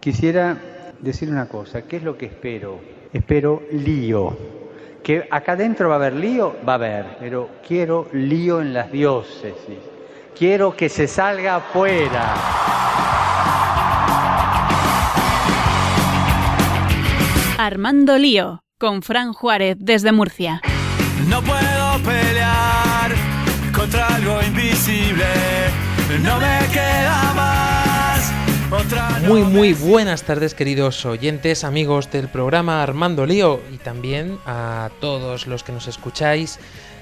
Quisiera decir una cosa, ¿qué es lo que espero? Espero lío. Que acá adentro va a haber lío, va a haber, pero quiero lío en las diócesis. Quiero que se salga afuera. Armando Lío, con Fran Juárez desde Murcia. No puedo pelear contra algo invisible, no me queda más. Muy, muy buenas tardes, queridos oyentes, amigos del programa Armando Lío y también a todos los que nos escucháis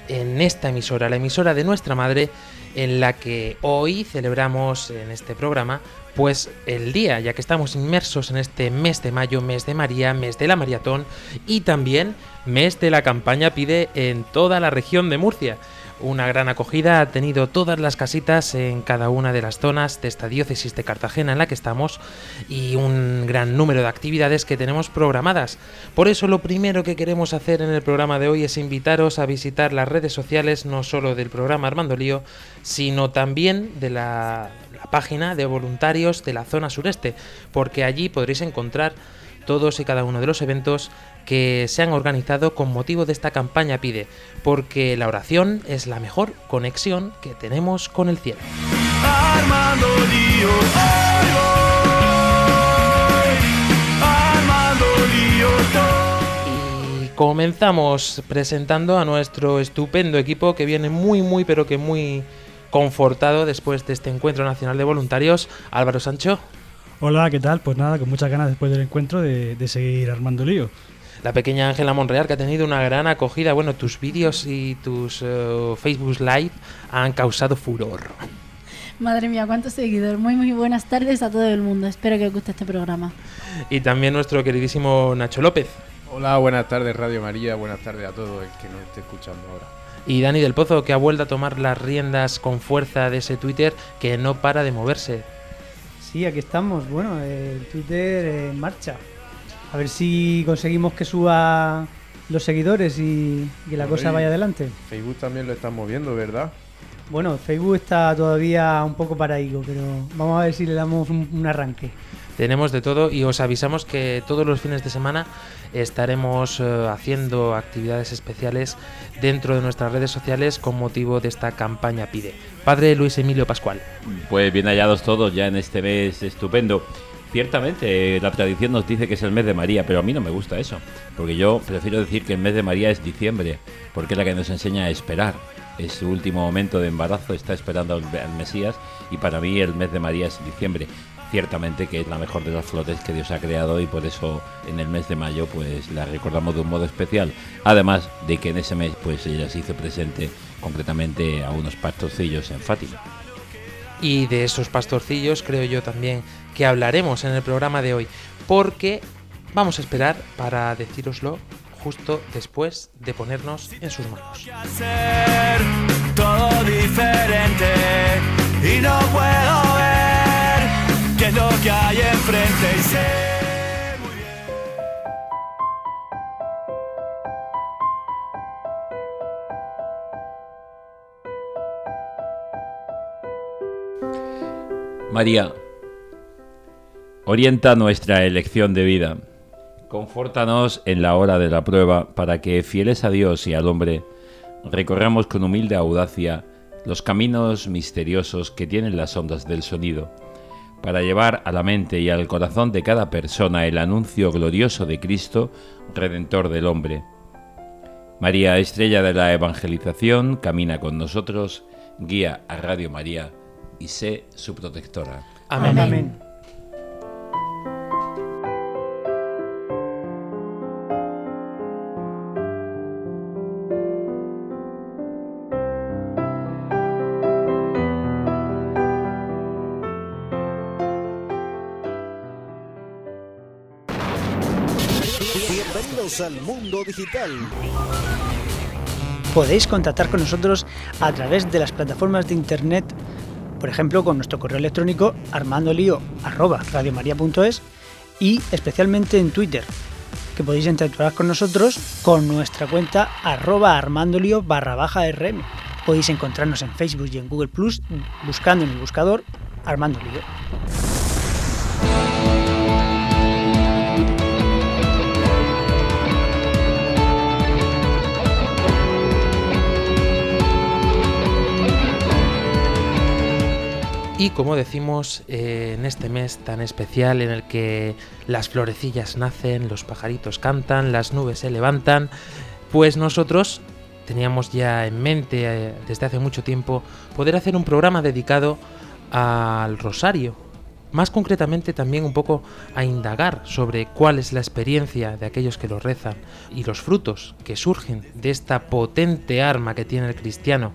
en esta emisora, la emisora de nuestra madre, en la que hoy celebramos en este programa, pues el día, ya que estamos inmersos en este mes de mayo, mes de María, mes de la maratón y también mes de la campaña Pide en toda la región de Murcia. Una gran acogida ha tenido todas las casitas en cada una de las zonas de esta diócesis de Cartagena en la que estamos y un gran número de actividades que tenemos programadas. Por eso lo primero que queremos hacer en el programa de hoy es invitaros a visitar las redes sociales no solo del programa Armando Lío, sino también de la, la página de voluntarios de la zona sureste, porque allí podréis encontrar todos y cada uno de los eventos que se han organizado con motivo de esta campaña Pide, porque la oración es la mejor conexión que tenemos con el cielo. Armando lío, hoy voy. Armando lío. Y comenzamos presentando a nuestro estupendo equipo que viene muy, muy, pero que muy confortado después de este encuentro nacional de voluntarios. Álvaro Sancho, Hola, ¿qué tal? Pues nada, con muchas ganas después del encuentro de, de seguir armando lío. la pequeña Ángela Monreal que ha tenido una gran acogida. Bueno, tus vídeos y tus eh, Facebook Live han causado furor. Madre mía, cuántos seguidores. Muy, muy buenas tardes a todo el mundo. Espero que os guste este programa. Y también nuestro queridísimo Nacho López. Hola, buenas tardes Radio María, buenas tardes a todo el que nos esté escuchando ahora. Y Dani del Pozo, que ha vuelto a tomar las riendas con fuerza de ese Twitter que no para de moverse. Sí, aquí estamos. Bueno, el Twitter en marcha. A ver si conseguimos que suba los seguidores y que la cosa vaya adelante. Facebook también lo están moviendo, ¿verdad? Bueno, Facebook está todavía un poco paraígo, pero vamos a ver si le damos un, un arranque. Tenemos de todo y os avisamos que todos los fines de semana estaremos eh, haciendo actividades especiales dentro de nuestras redes sociales con motivo de esta campaña Pide. Padre Luis Emilio Pascual. Pues bien hallados todos ya en este mes estupendo. Ciertamente, eh, la tradición nos dice que es el mes de María, pero a mí no me gusta eso, porque yo prefiero decir que el mes de María es diciembre, porque es la que nos enseña a esperar. Es su último momento de embarazo, está esperando al, al Mesías, y para mí el mes de María es diciembre. Ciertamente que es la mejor de las flores que Dios ha creado y por eso en el mes de mayo pues la recordamos de un modo especial. Además de que en ese mes pues ella se hizo presente concretamente a unos pastorcillos en Fátima. Y de esos pastorcillos creo yo también que hablaremos en el programa de hoy, porque vamos a esperar para decíroslo justo después de ponernos en sus manos. que hacer todo diferente y no puedo ver qué lo que hay enfrente. María, orienta nuestra elección de vida. Confórtanos en la hora de la prueba para que, fieles a Dios y al hombre, recorramos con humilde audacia los caminos misteriosos que tienen las ondas del sonido, para llevar a la mente y al corazón de cada persona el anuncio glorioso de Cristo, Redentor del hombre. María, estrella de la evangelización, camina con nosotros, guía a Radio María y sé su protectora. Amén. Amén. Podéis contactar con nosotros a través de las plataformas de internet, por ejemplo, con nuestro correo electrónico armandolio@radiomaria.es y especialmente en Twitter, que podéis interactuar con nosotros con nuestra cuenta arroba. Podéis encontrarnos en Facebook y en Google Plus buscando en el buscador Armando Lío. Y como decimos, eh, en este mes tan especial en el que las florecillas nacen, los pajaritos cantan, las nubes se levantan, pues nosotros teníamos ya en mente eh, desde hace mucho tiempo poder hacer un programa dedicado al rosario. Más concretamente también un poco a indagar sobre cuál es la experiencia de aquellos que lo rezan y los frutos que surgen de esta potente arma que tiene el cristiano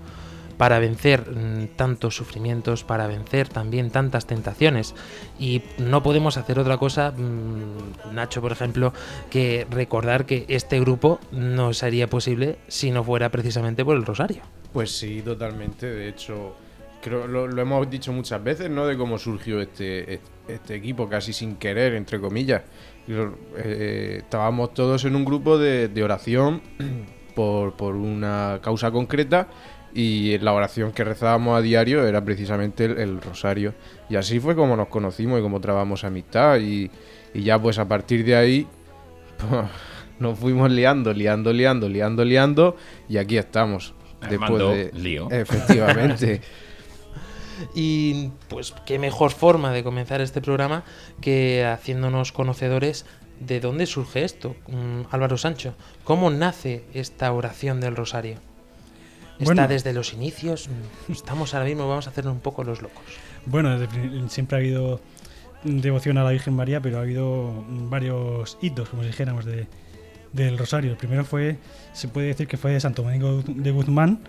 para vencer mm, tantos sufrimientos, para vencer también tantas tentaciones. Y no podemos hacer otra cosa, mm, Nacho, por ejemplo, que recordar que este grupo no sería posible si no fuera precisamente por el Rosario. Pues sí, totalmente. De hecho, creo lo, lo hemos dicho muchas veces, ¿no? De cómo surgió este, este equipo, casi sin querer, entre comillas. Eh, estábamos todos en un grupo de, de oración por, por una causa concreta y la oración que rezábamos a diario era precisamente el, el rosario. Y así fue como nos conocimos y como trabamos amistad. Y, y ya pues a partir de ahí pues, nos fuimos liando, liando, liando, liando, liando y aquí estamos. Armando después de lío. Efectivamente. Y pues qué mejor forma de comenzar este programa que haciéndonos conocedores de dónde surge esto. Mm, Álvaro Sancho, ¿cómo nace esta oración del rosario? ¿Está Bueno. desde los inicios? Mm, Estamos ahora mismo, vamos a hacernos un poco los locos. Bueno, desde siempre ha habido devoción a la Virgen María, pero ha habido varios hitos, como si dijéramos, de, del Rosario. El primero fue, se puede decir que fue de Santo Domingo de Guzmán,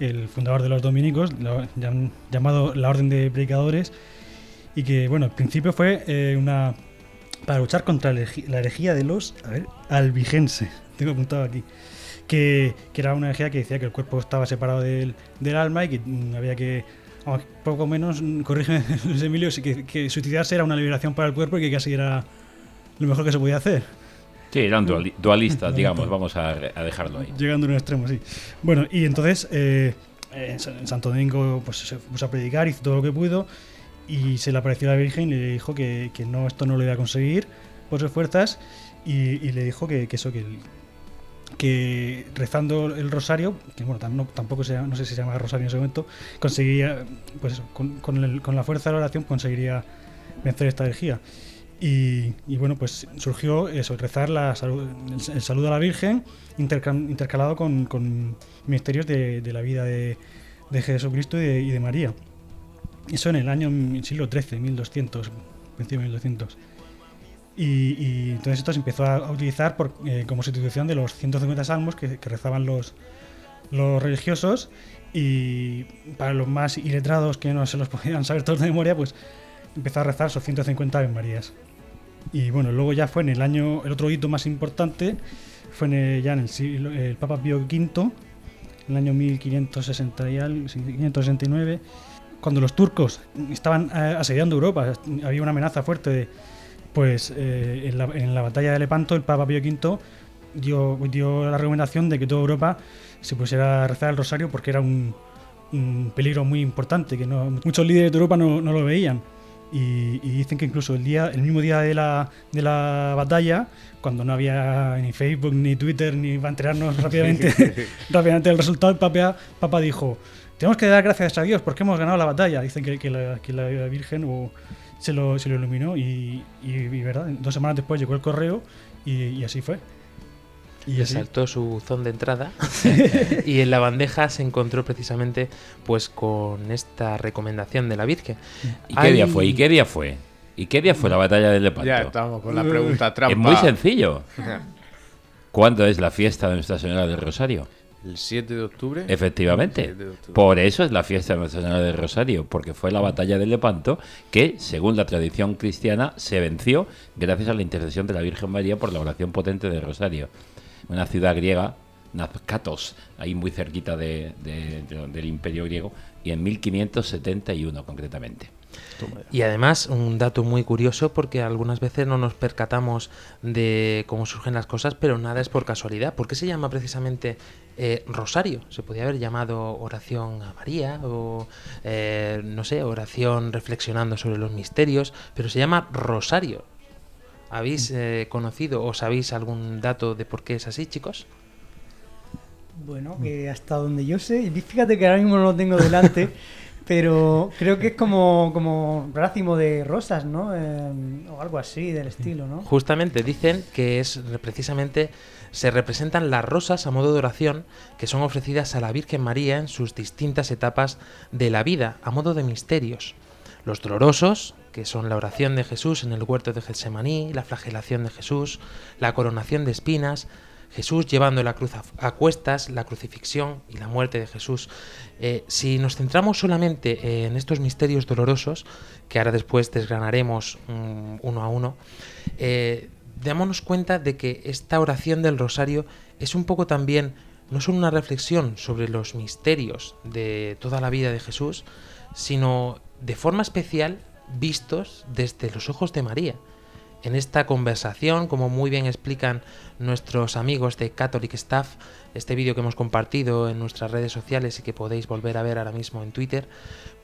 el fundador de los dominicos, la- llam- llamado la Orden de Predicadores, y que, bueno, al principio fue eh, una para luchar contra la herejía- de los a ver, albigenses, tengo apuntado aquí, que, que era una herejía que decía que el cuerpo estaba separado del, del alma y que mm, había que, vamos, poco menos, mm, corrígeme Emilio, que, que suicidarse era una liberación para el cuerpo y que casi era lo mejor que se podía hacer. Sí, eran duali- dualistas, digamos, vamos a, a dejarlo ahí. Llegando a un extremo, sí. Bueno, y entonces eh, en en Santo Domingo pues, se puso a predicar, hizo todo lo que pudo y se le apareció la Virgen y le dijo que, que no, esto no lo iba a conseguir por sus fuerzas y, y le dijo que, que eso, que, que rezando el rosario, que bueno, tam- no- tampoco se no sé si se llama rosario en ese momento, conseguiría, pues con, con la fuerza de la oración conseguiría vencer esta herejía. Y, bueno, pues surgió eso, rezar la salud- el, saludo a la Virgen interca- intercalado con, con misterios de, de la vida de, de Jesucristo y de, María. Eso en el año siglo XIII, 1200, principio de 1200. Y, y entonces esto se empezó a, utilizar eh, como sustitución de los 150 salmos que, rezaban los, los religiosos y para los más iletrados que no se los podían saber todos de memoria, pues empezó a rezar esos 150 Ave Marías. Y bueno, luego ya fue en el año, el otro hito más importante fue en ya en el siglo, el Papa Pío V, en el año 1560 y al- 1569, cuando los turcos estaban eh, asediando Europa, había una amenaza fuerte de, pues eh, en, la, en la batalla de Lepanto el Papa Pío V dio, dio la recomendación de que toda Europa se pusiera a rezar el rosario porque era un, un peligro muy importante, que no, muchos líderes de Europa no, no lo veían. Y, y dicen que incluso el día, el mismo día de la, de la batalla, cuando no había ni Facebook, ni Twitter, ni para enterarnos rápidamente, rápidamente del resultado, el Papa, Papa dijo, tenemos que dar gracias a Dios porque hemos ganado la batalla. Dicen que, que la, que la Virgen o, se, lo, se lo iluminó y, y, y, verdad, dos semanas después llegó el correo y, y así fue. Y le saltó su buzón de entrada y en la bandeja se encontró precisamente pues con esta recomendación de la Virgen. ¿Y qué día fue? ¿Y qué día fue? ¿Y qué día fue la batalla de Lepanto? Ya estamos con la pregunta trampa. Es muy sencillo. ¿Cuándo es la fiesta de Nuestra Señora del Rosario? ¿El 7 de octubre? Efectivamente. 7 de octubre. Por eso es la fiesta de Nuestra Señora del Rosario, porque fue la batalla de Lepanto que, según la tradición cristiana, se venció gracias a la intercesión de la Virgen María por la oración potente del Rosario. Una ciudad griega, Nazcatos, ahí muy cerquita de- de- de- del imperio griego, y en 1571 concretamente. Y además, un dato muy curioso, porque algunas veces no nos percatamos de cómo surgen las cosas, pero nada es por casualidad. ¿Por qué se llama precisamente eh, rosario? Se podía haber llamado oración a María o, eh, no sé, oración reflexionando sobre los misterios, pero se llama rosario. ¿Habéis eh, conocido o sabéis algún dato de por qué es así, chicos? Bueno, que hasta donde yo sé, y fíjate que ahora mismo no lo tengo delante, Pero creo que es como, como racimo de rosas, ¿no? Eh, o algo así del estilo, ¿no? Justamente dicen que es precisamente se representan las rosas a modo de oración que son ofrecidas a la Virgen María en sus distintas etapas de la vida, a modo de misterios. Los dolorosos, que son la oración de Jesús en el huerto de Getsemaní, la flagelación de Jesús, la coronación de espinas, Jesús llevando la cruz a, cuestas, la crucifixión y la muerte de Jesús. Eh, si nos centramos solamente en estos misterios dolorosos, que ahora después desgranaremos mm, uno a uno, eh, démonos cuenta de que esta oración del rosario es un poco también, no solo una reflexión sobre los misterios de toda la vida de Jesús, sino de forma especial vistos desde los ojos de María. En esta conversación, como muy bien explican nuestros amigos de Catholic Staff, este vídeo que hemos compartido en nuestras redes sociales y que podéis volver a ver ahora mismo en Twitter,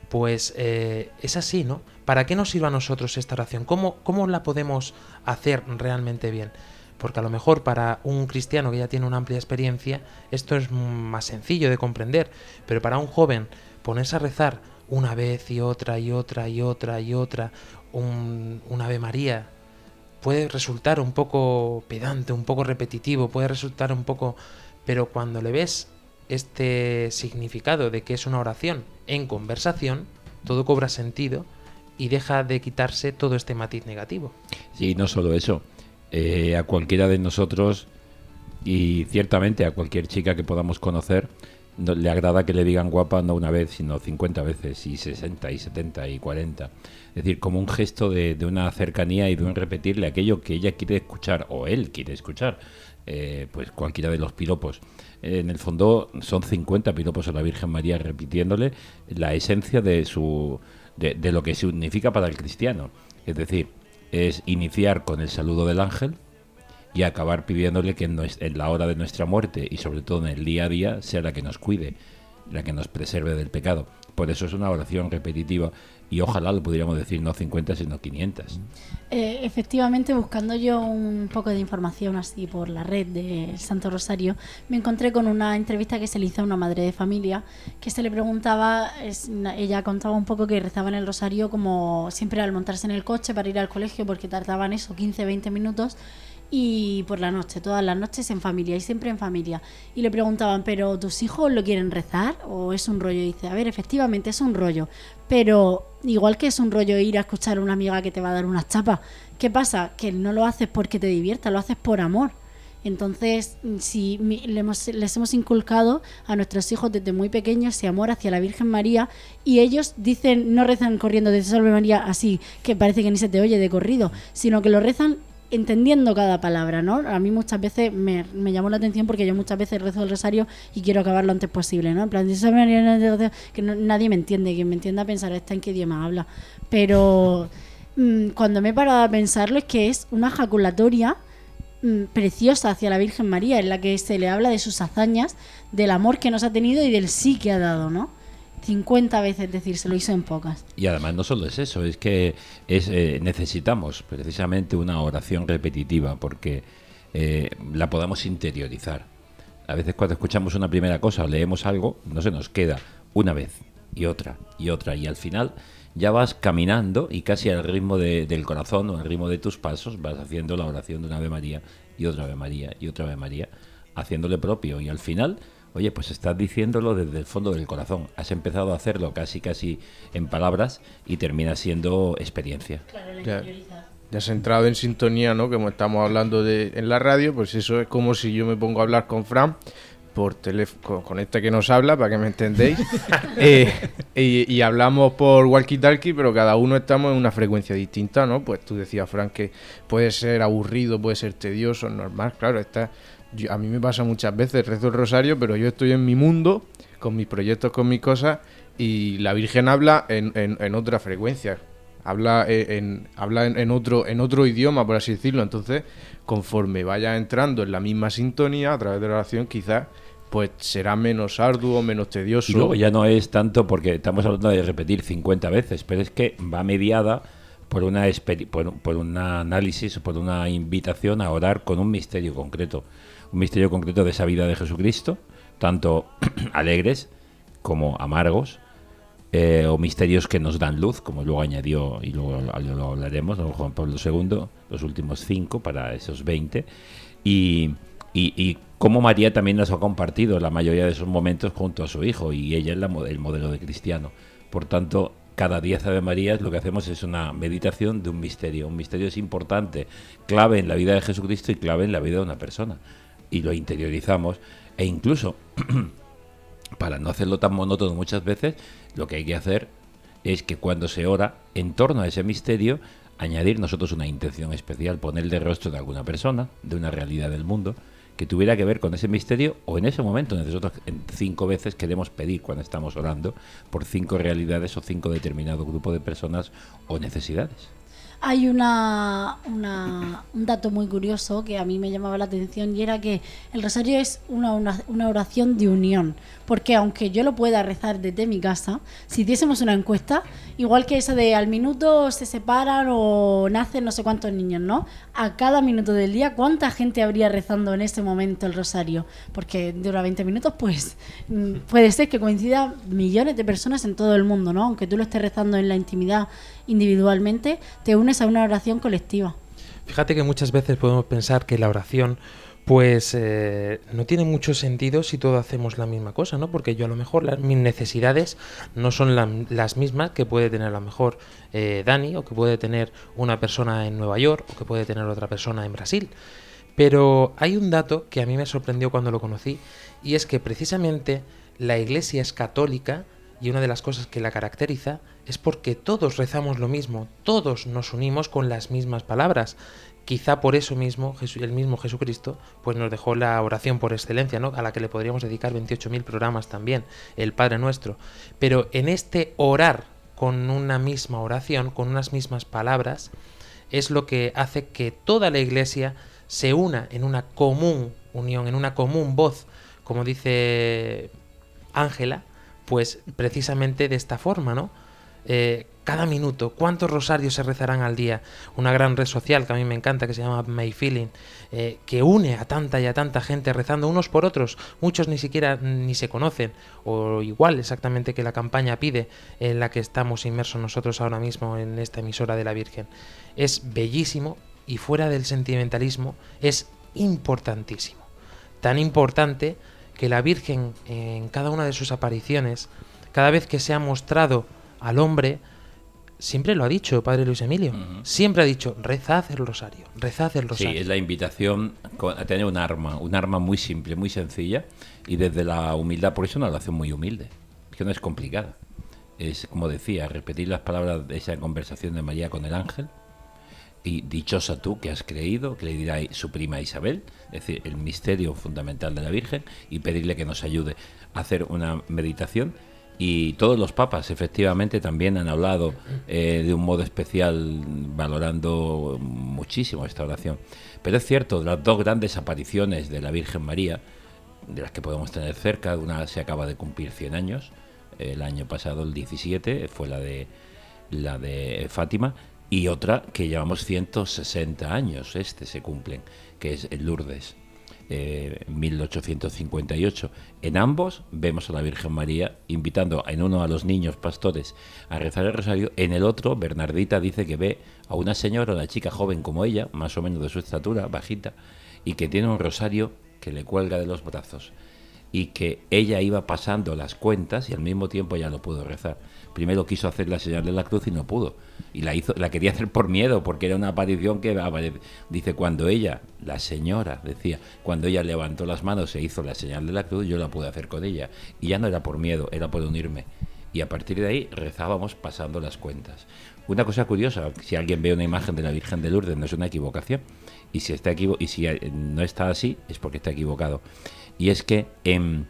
pues eh, es así, ¿no? ¿Para qué nos sirve a nosotros esta oración? ¿Cómo, ¿Cómo la podemos hacer realmente bien? Porque a lo mejor para un cristiano que ya tiene una amplia experiencia, esto es más sencillo de comprender, pero para un joven ponerse a rezar una vez y otra y otra y otra y otra un, un Ave María puede resultar un poco pedante, un poco repetitivo, puede resultar un poco... Pero cuando le ves este significado de que es una oración en conversación, todo cobra sentido y deja de quitarse todo este matiz negativo. Sí, no solo eso. Eh, a cualquiera de nosotros y ciertamente a cualquier chica que podamos conocer, no- le agrada que le digan guapa no una vez, sino 50 veces, y 60, y 70, y 40. Es decir, como un gesto de, una cercanía y de repetirle aquello que ella quiere escuchar, o él quiere escuchar, eh, pues cualquiera de los piropos. Eh, en el fondo son 50 piropos a la Virgen María repitiéndole la esencia de, su, de, lo que significa para el cristiano. Es decir, es iniciar con el saludo del ángel, y acabar pidiéndole que en la hora de nuestra muerte y sobre todo en el día a día sea la que nos cuide, la que nos preserve del pecado. Por eso es una oración repetitiva y ojalá lo pudiéramos decir no 50 sino 500. Eh, efectivamente, buscando yo un poco de información así por la red del Santo Rosario, me encontré con una entrevista que se le hizo a una madre de familia que se le preguntaba, es- ella contaba un poco que rezaba en el Rosario como siempre al montarse en el coche para ir al colegio porque tardaban eso 15-20 minutos y por la noche, todas las noches en familia y siempre en familia. Y le preguntaban, ¿pero tus hijos lo quieren rezar o es un rollo? Y dice, a ver, efectivamente es un rollo, pero igual que es un rollo ir a escuchar a una amiga que te va a dar unas chapas, ¿qué pasa? Que no lo haces porque te divierta, lo haces por amor. Entonces, si les hemos inculcado a nuestros hijos desde muy pequeños ese amor hacia la Virgen María y ellos dicen, no rezan corriendo de Salve María así, que parece que ni se te oye de corrido, sino que lo rezan entendiendo cada palabra, ¿no? A mí muchas veces me, me llamó la atención porque yo muchas veces rezo el rosario y quiero acabar lo antes posible, ¿no? En plan, que nadie me entiende, quien me entienda pensar está en qué idioma habla. Pero mm, cuando me he parado a pensarlo es que es una jaculatoria mm, preciosa hacia la Virgen María, en la que se le habla de sus hazañas, del amor que nos ha tenido y del sí que ha dado, ¿no? 50 veces decir, se lo hizo en pocas. Y además no solo es eso, es que eh, necesitamos precisamente una oración repetitiva porque eh, la podamos interiorizar. A veces cuando escuchamos una primera cosa o leemos algo, no se nos queda una vez y otra y otra y al final ya vas caminando y casi al ritmo de- del corazón o al ritmo de tus pasos vas haciendo la oración de una Ave María y otra Ave María y otra Ave María, haciéndole propio y al final Oye, pues estás diciéndolo desde el fondo del corazón. Has empezado a hacerlo casi casi en palabras y termina siendo experiencia. Ya, ya has entrado en sintonía, ¿no? Como estamos hablando de, en la radio, pues eso es como si yo me pongo a hablar con Fran por teléfono, con, este que nos habla, para que me entendéis, Eh, y, y hablamos por walkie-talkie, pero cada uno estamos en una frecuencia distinta, ¿no? Pues tú decías, Fran, que puede ser aburrido, puede ser tedioso, normal, claro, está... yo- a mí me pasa muchas veces, rezo el rosario, pero yo estoy en mi mundo, con mis proyectos, con mis cosas, y la Virgen habla en, en- en otra frecuencia. Habla eh, en, habla en, otro en otro idioma por así decirlo. Entonces conforme vaya entrando en la misma sintonía a través de la oración quizás pues será menos arduo menos tedioso. Y ya no es tanto porque estamos hablando de repetir 50 veces, pero es que va mediada por una por un análisis o por una invitación a orar con un misterio concreto, un misterio concreto de esa vida de Jesucristo, tanto alegres como amargos, eh, o misterios que nos dan luz, como luego añadió, y luego lo, hablaremos, don Juan Pablo II, los últimos cinco para esos 20, y, y, cómo María también nos ha compartido la mayoría de esos momentos junto a su hijo, y ella es la el modelo de cristiano. Por tanto, cada 10 Ave Marías lo que hacemos es una meditación de un misterio. Un misterio es importante, clave en la vida de Jesucristo y clave en la vida de una persona. Y lo interiorizamos e incluso para no hacerlo tan monótono muchas veces, lo que hay que hacer es que cuando se ora en torno a ese misterio, añadir nosotros una intención especial, ponerle rostro de alguna persona, de una realidad del mundo, que tuviera que ver con ese misterio o en ese momento nosotros cinco veces queremos pedir cuando estamos orando por cinco realidades o cinco determinado grupo de personas o necesidades. Hay una, una- un dato muy curioso que a mí me llamaba la atención y era que el rosario es una, una, una oración de unión. Porque aunque yo lo pueda rezar desde mi casa, si hiciésemos una encuesta, igual que eso de al minuto se separan o nacen no sé cuántos niños, ¿no? A cada minuto del día, ¿cuánta gente habría rezando en ese momento el rosario? Porque dura 20 minutos, pues mm, puede ser que coincida millones de personas en todo el mundo, ¿no? Aunque tú lo estés rezando en la intimidad individualmente, te a una oración colectiva. Fíjate que muchas veces podemos pensar que la oración pues eh, no tiene mucho sentido si todos hacemos la misma cosa, ¿no? Porque yo a lo mejor las, mis necesidades no son la- las mismas que puede tener a lo mejor eh, Dani o que puede tener una persona en Nueva York o que puede tener otra persona en Brasil. Pero hay un dato que a mí me sorprendió cuando lo conocí y es que precisamente la iglesia es católica y una de las cosas que la caracteriza es porque todos rezamos lo mismo, todos nos unimos con las mismas palabras. Quizá por eso mismo el mismo Jesucristo pues nos dejó la oración por excelencia, ¿no? a la que le podríamos dedicar 28.000 programas también, el Padre Nuestro. Pero en este orar con una misma oración, con unas mismas palabras, es lo que hace que toda la iglesia se una en una común unión, en una común voz, como dice Ángela, pues precisamente de esta forma, ¿no? Eh, cada minuto, ¿cuántos rosarios se rezarán al día? Una gran red social que a mí me encanta, que se llama My Feeling, eh, que une a tanta y a tanta gente rezando unos por otros. Muchos ni siquiera ni se conocen, o igual exactamente que la campaña pide en la que estamos inmersos nosotros ahora mismo en esta emisora de la Virgen. Es bellísimo y fuera del sentimentalismo es importantísimo. Tan importante que la Virgen en cada una de sus apariciones, cada vez que se ha mostrado al hombre, siempre lo ha dicho, Padre Luis Emilio, siempre ha dicho, rezad el rosario, rezad el Sí, rosario. es la invitación a tener un arma, un arma muy simple, muy sencilla y desde la humildad, por eso una oración muy humilde, que no es complicada. Es, como decía, repetir las palabras de esa conversación de María con el ángel y dichosa tú que has creído, que le dirá su prima Isabel, es decir, el misterio fundamental de la Virgen y pedirle que nos ayude a hacer una meditación. Y todos los papas efectivamente también han hablado eh, de un modo especial valorando muchísimo esta oración. Pero es cierto, las dos grandes apariciones de la Virgen María, de las que podemos tener cerca, una se acaba de cumplir 100 años, el año pasado, el 17, fue la de, la de Fátima, y otra que llevamos 160 años, este se cumplen, que es Lourdes, eh, 1858. En ambos vemos a la Virgen María invitando en uno a los niños pastores a rezar el rosario, en el otro Bernardita dice que ve a una señora, una chica joven como ella, más o menos de su estatura, bajita, y que tiene un rosario que le cuelga de los brazos y que ella iba pasando las cuentas y al mismo tiempo ya lo pudo rezar. Primero quiso hacer la señal de la cruz y no pudo. Y la hizo, la quería hacer por miedo, porque era una aparición que dice cuando ella, la señora, decía, cuando ella levantó las manos e hizo la señal de la cruz, yo la pude hacer con ella. Y ya no era por miedo, era por unirme. Y a partir de ahí rezábamos pasando las cuentas. Una cosa curiosa, si alguien ve una imagen de la Virgen de Lourdes, no es una equivocación. Y si, está y si eh, no está así, es porque está equivocado. Y es que en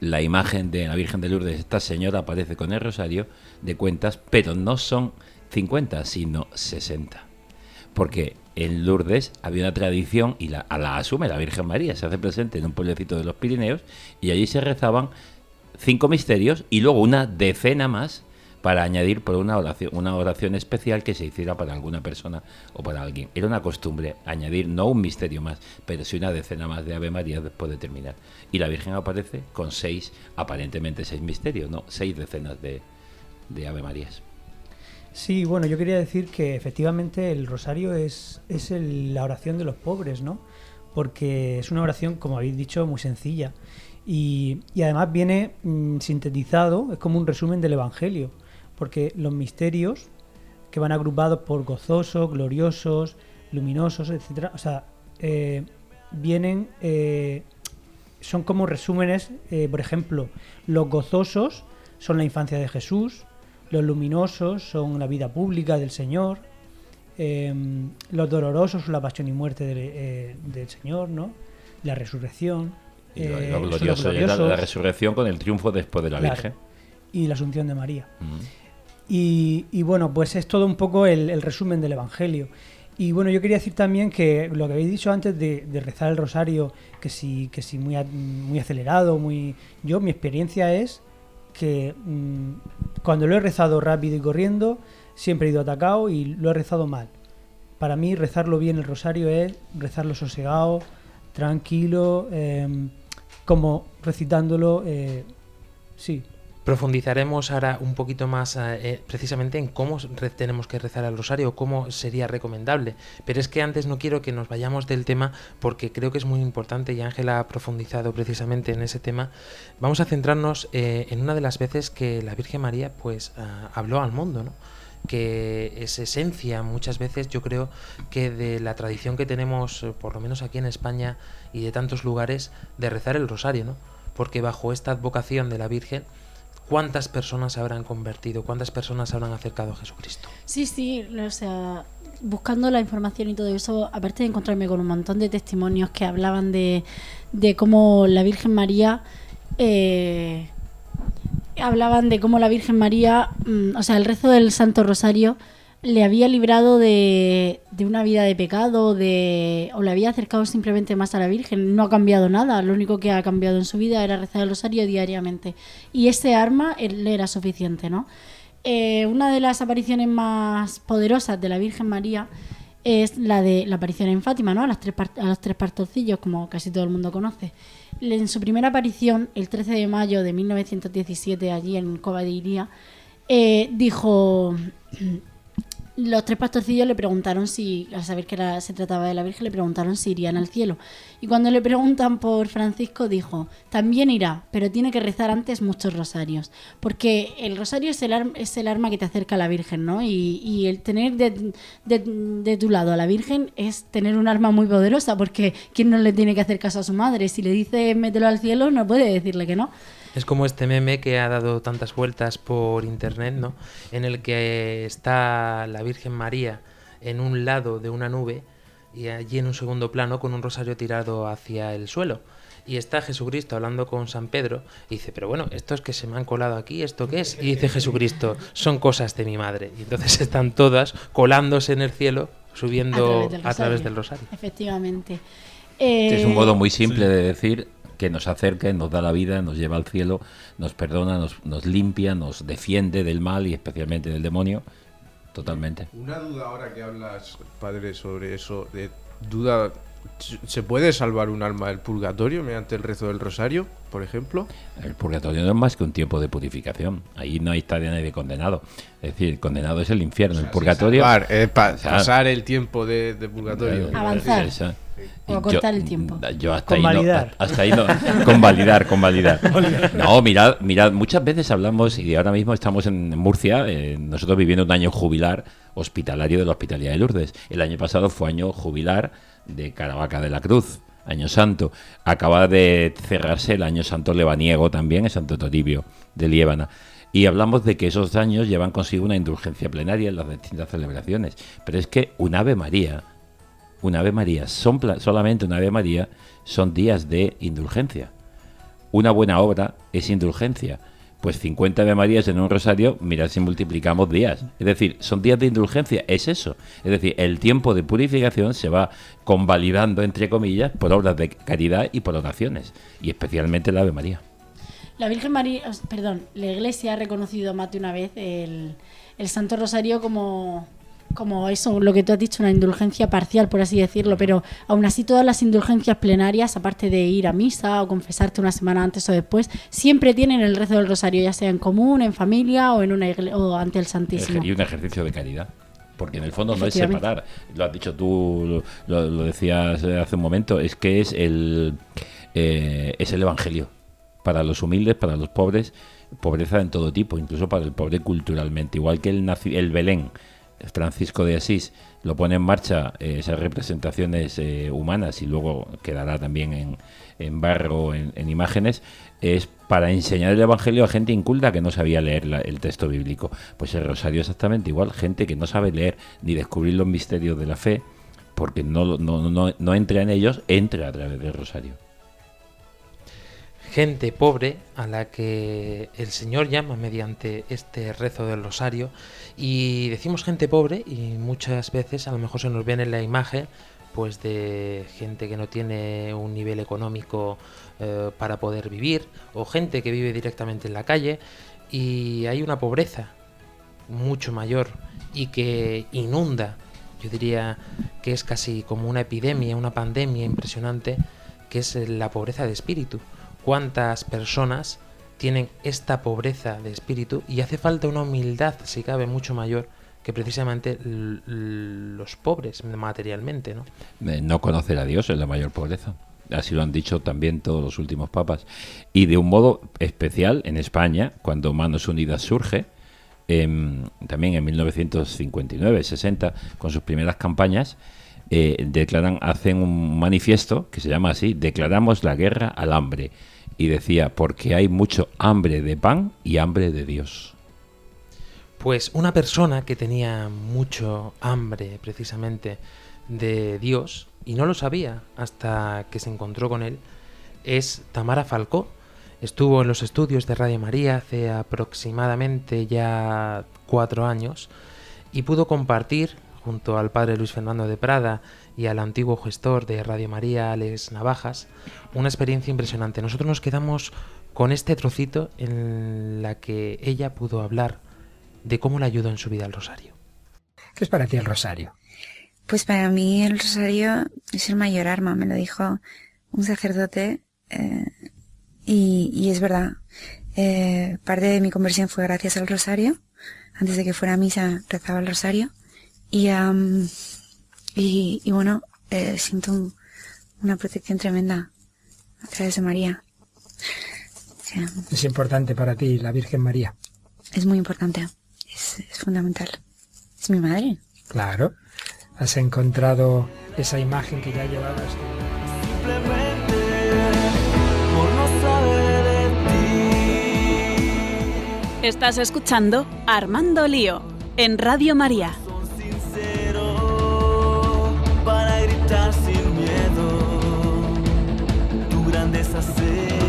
la imagen de la Virgen de Lourdes, esta señora aparece con el rosario de cuentas, pero no son 50, sino 60. Porque en Lourdes había una tradición y la, la asume la Virgen María, se hace presente en un pueblecito de los Pirineos y allí se rezaban cinco misterios y luego una decena más para añadir por una oración, una oración especial que se hiciera para alguna persona o para alguien. Era una costumbre añadir no un misterio más, pero sí una decena más de Ave María después de terminar. Y la Virgen aparece con seis, aparentemente seis misterios, no, seis decenas de, de Ave Marías. Sí, bueno, yo quería decir que efectivamente el rosario es, es el- la oración de los pobres, ¿no? Porque es una oración, como habéis dicho, muy sencilla. Y, y además viene mm, sintetizado, es como un resumen del Evangelio. Porque los misterios, que van agrupados por gozosos, gloriosos, luminosos, etcétera, o sea, eh, vienen, eh, son como resúmenes, eh, por ejemplo, los gozosos son la infancia de Jesús, los luminosos son la vida pública del Señor, eh, los dolorosos son la pasión y muerte del, del Señor, ¿no? La resurrección. Y lo, glorioso la, la resurrección con el triunfo después de la Claro. Virgen. y la asunción de María. Mm. Y, bueno, pues es todo un poco el, resumen del Evangelio. Y bueno, yo quería decir también que lo que habéis dicho antes de, rezar el rosario, que si, que si muy, muy acelerado, muy... Yo, mi experiencia es que mm, cuando lo he rezado rápido y corriendo, siempre he ido atacado y lo he rezado mal. Para mí, rezarlo bien el rosario es rezarlo sosegado, tranquilo, em, como recitándolo, eh, sí, Profundizaremos ahora un poquito más eh, eh, precisamente en cómo tenemos que rezar el rosario, cómo sería recomendable. Pero es que antes no quiero que nos vayamos del tema porque creo que es muy importante y Ángela ha profundizado precisamente en ese tema. Vamos a centrarnos eh, en una de las veces que la Virgen María pues ah, habló al mundo, ¿no? que es esencia muchas veces yo creo que de la tradición que tenemos por lo menos aquí en España y de tantos lugares de rezar el rosario, ¿no? Porque bajo esta advocación de la Virgen ¿Cuántas personas se habrán convertido? ¿Cuántas personas se habrán acercado a Jesucristo? Sí, sí, o sea, buscando la información y todo eso, aparte de encontrarme con un montón de testimonios que hablaban de, de cómo la Virgen María, eh, hablaban de cómo la Virgen María, mm, o sea, el rezo del Santo Rosario le había librado de, de una vida de pecado, de, o le había acercado simplemente más a la Virgen. No ha cambiado nada, lo único que ha cambiado en su vida era rezar el rosario diariamente. Y ese arma le era suficiente, ¿no? Eh, una de las apariciones más poderosas de la Virgen María es la de la aparición en Fátima, ¿no? A, las tres a los tres pastorcillos, como casi todo el mundo conoce. En su primera aparición, el 13 de mayo de 1917, allí en Cova de eh, dijo... Los tres pastorcillos le preguntaron si, al saber que era- se trataba de la Virgen, le preguntaron si irían al cielo. Y cuando le preguntan por Francisco, dijo, también irá, pero tiene que rezar antes muchos rosarios. Porque el rosario es el, ar- es el arma que te acerca a la Virgen, ¿no? Y, y el tener de, de- tu lado a la Virgen es tener un arma muy poderosa, porque ¿quién no le tiene que hacer caso a su madre? Si le dice mételo al cielo, no puede decirle que no. Es como este meme que ha dado tantas vueltas por internet, ¿no? En el que está la Virgen María en un lado de una nube y allí en un segundo plano con un rosario tirado hacia el suelo. Y está Jesucristo hablando con San Pedro y dice, pero bueno, estos que se me han colado aquí, ¿esto qué es? Y dice Jesucristo, son cosas de mi madre. Y entonces están todas colándose en el cielo, subiendo a través del rosario. Efectivamente. Es un Eh, modo muy simple de decir que nos acerca, nos da la vida, nos lleva al cielo, nos perdona, nos, nos limpia, nos defiende del mal y especialmente del demonio. Totalmente. Una duda ahora que hablas, padre, sobre eso. De duda, ¿se puede salvar un alma del purgatorio mediante el rezo del rosario, por ejemplo? El purgatorio no es más que un tiempo de purificación. Ahí no hay historia de condenado. Es decir, el condenado es el infierno. el purgatorio. Salvar, eh, pa- O sea, pasar el tiempo de, de purgatorio. Avanzar. O y acortar el tiempo. Yo hasta Con ahí no- hasta ahí no- con validar, con validar. No, mirad, mirad, muchas veces hablamos y ahora mismo estamos en Murcia, eh, nosotros viviendo un año jubilar hospitalario de la Hospitalidad de Lourdes. El año pasado fue año jubilar de Caravaca de la Cruz, año santo. Acaba de cerrarse el año santo lebaniego también, en Santo Toribio de Liébana. Y hablamos de que esos años llevan consigo una indulgencia plenaria en las distintas celebraciones. Pero es que un Ave María, un Ave María, son solamente un Ave María, son días de indulgencia. Una buena obra es indulgencia. Pues 50 Ave Marías en un rosario, mirad si multiplicamos días. Es decir, son días de indulgencia, es eso. Es decir, el tiempo de purificación se va convalidando, entre comillas, por obras de caridad y por oraciones. Y especialmente la Ave María. La Virgen María, perdón, la Iglesia ha reconocido más de una vez el, el Santo Rosario como, como eso, lo que tú has dicho, una indulgencia parcial, por así decirlo, pero aún así todas las indulgencias plenarias, aparte de ir a misa o confesarte una semana antes o después, siempre tienen el rezo del rosario, ya sea en común, en familia o en una o ante el Santísimo. Y un ejercicio de caridad. Porque en el fondo no es separar, lo has dicho tú, lo, lo decías eh, hace un momento, es que es el, eh, es el Evangelio. Para los humildes, para los pobres, pobreza en todo tipo, incluso para el pobre culturalmente. Igual que el, naci- el Belén, Francisco de Asís, lo pone en marcha eh, esas representaciones eh, humanas y luego quedará también en, en barro, en, en imágenes, es para enseñar el Evangelio a gente inculta que no sabía leer el texto bíblico. Pues el rosario exactamente igual, gente que no sabe leer ni descubrir los misterios de la fe, porque no, no, no, no entra en ellos, entra a través del rosario. Gente pobre a la que el Señor llama mediante este rezo del rosario y decimos gente pobre y muchas veces a lo mejor se nos viene la imagen pues de gente que no tiene un nivel económico eh, para poder vivir o gente que vive directamente en la calle y hay una pobreza mucho mayor y que inunda, yo diría que es casi como una epidemia, una pandemia impresionante, que es la pobreza de espíritu. ¿Cuántas personas tienen esta pobreza de espíritu y hace falta una humildad, si cabe, mucho mayor que precisamente los pobres materialmente, ¿no? No conocer a Dios es la mayor pobreza. Así lo han dicho también todos los últimos papas. Y de un modo especial en España, cuando Manos Unidas surge, em, también en 1959-60, con sus primeras campañas, eh, declaran, hacen un manifiesto que se llama así, Declaramos la guerra al hambre. Y decía, porque hay mucho hambre de pan y hambre de Dios. Pues una persona que tenía mucho hambre precisamente de Dios y no lo sabía hasta que se encontró con él es Tamara Falcó. Estuvo en los estudios de Radio María hace aproximadamente ya cuatro años y pudo compartir junto al padre Luis Fernando de Prada y al antiguo gestor de Radio María, Alex Navajas, una experiencia impresionante. Nosotros nos quedamos con este trocito en la que ella pudo hablar de cómo le ayudó en su vida el rosario. ¿Qué es para ti el rosario? Pues para mí el rosario es el mayor arma, me lo dijo un sacerdote eh, y, y es verdad. Eh, parte de mi conversión fue gracias al rosario. Antes de que fuera a misa rezaba el rosario y, am, y, y bueno, eh, siento un- una protección tremenda a través de María. Es importante para ti la Virgen María. es muy importante, es, es fundamental. Es mi madre. Claro. Has encontrado esa imagen que ya llevabas. por no saber de Estás escuchando Armando Lío en Radio María. Tu grandeza sé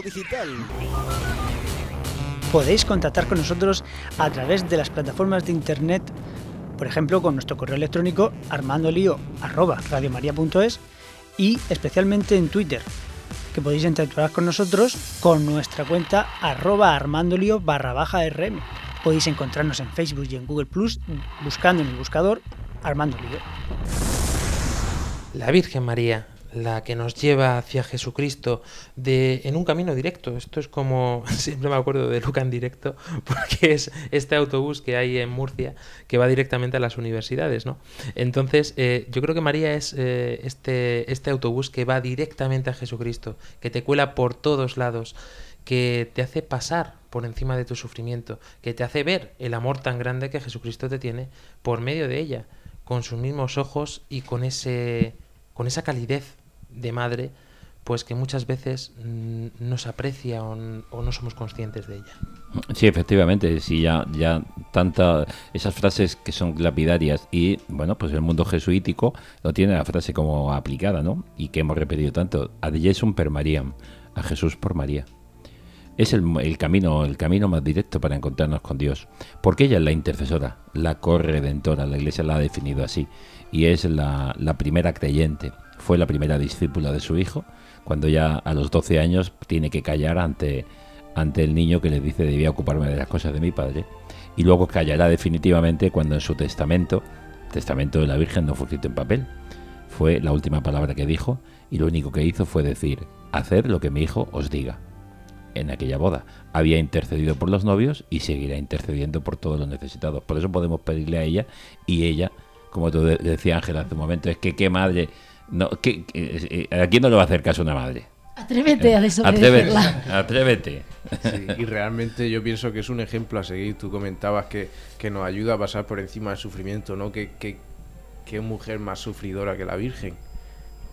mundo digital. Podéis contactar con nosotros a través de las plataformas de internet, por ejemplo, con nuestro correo electrónico armandolio@radiomaria.es y especialmente en Twitter, que podéis interactuar con nosotros con nuestra cuenta arroba armandolio barra baja rm. Podéis encontrarnos en Facebook y en Google Plus buscando en el buscador Armando Lío. La Virgen María la que nos lleva hacia Jesucristo de, en un camino directo. Esto es como, siempre me acuerdo de Luca en directo, porque es este autobús que hay en Murcia que va directamente a las universidades, ¿no? Entonces, eh, yo creo que María es eh, este, este autobús que va directamente a Jesucristo, que te cuela por todos lados, que te hace pasar por encima de tu sufrimiento, que te hace ver el amor tan grande que Jesucristo te tiene por medio de ella, con sus mismos ojos y con ese con esa calidez de madre, pues que muchas veces mm, no se aprecia o, no somos conscientes de ella. Sí, efectivamente, sí, ya, ya tanta, esas frases que son lapidarias y, bueno, pues el mundo jesuítico lo tiene la frase como aplicada, ¿no? Y que hemos repetido tanto, ad Jesum per Mariam, a Jesús por María. Es el, el camino, el camino más directo para encontrarnos con Dios, porque ella es la intercesora, la corredentora, la iglesia la ha definido así, y es la, la primera creyente, fue la primera discípula de su hijo, cuando ya a los 12 años tiene que callar ante, ante el niño que le dice debía ocuparme de las cosas de mi padre, y luego callará definitivamente cuando en su testamento, testamento de la Virgen no fue escrito en papel, fue la última palabra que dijo, y lo único que hizo fue decir, hacer lo que mi hijo os diga en aquella boda. Había intercedido por los novios y seguirá intercediendo por todos los necesitados. Por eso podemos pedirle a ella y ella, como tú de- decía Ángela hace un momento, es que qué madre, no, que, que- eh, ¿a quién no le va a hacer caso una madre? Atrévete a Atrévete, desobedecerla. atrévete. Sí, y realmente yo pienso que es un ejemplo a seguir. Tú comentabas que, que nos ayuda a pasar por encima del sufrimiento, ¿no? Que, que, qué mujer más sufridora que la Virgen.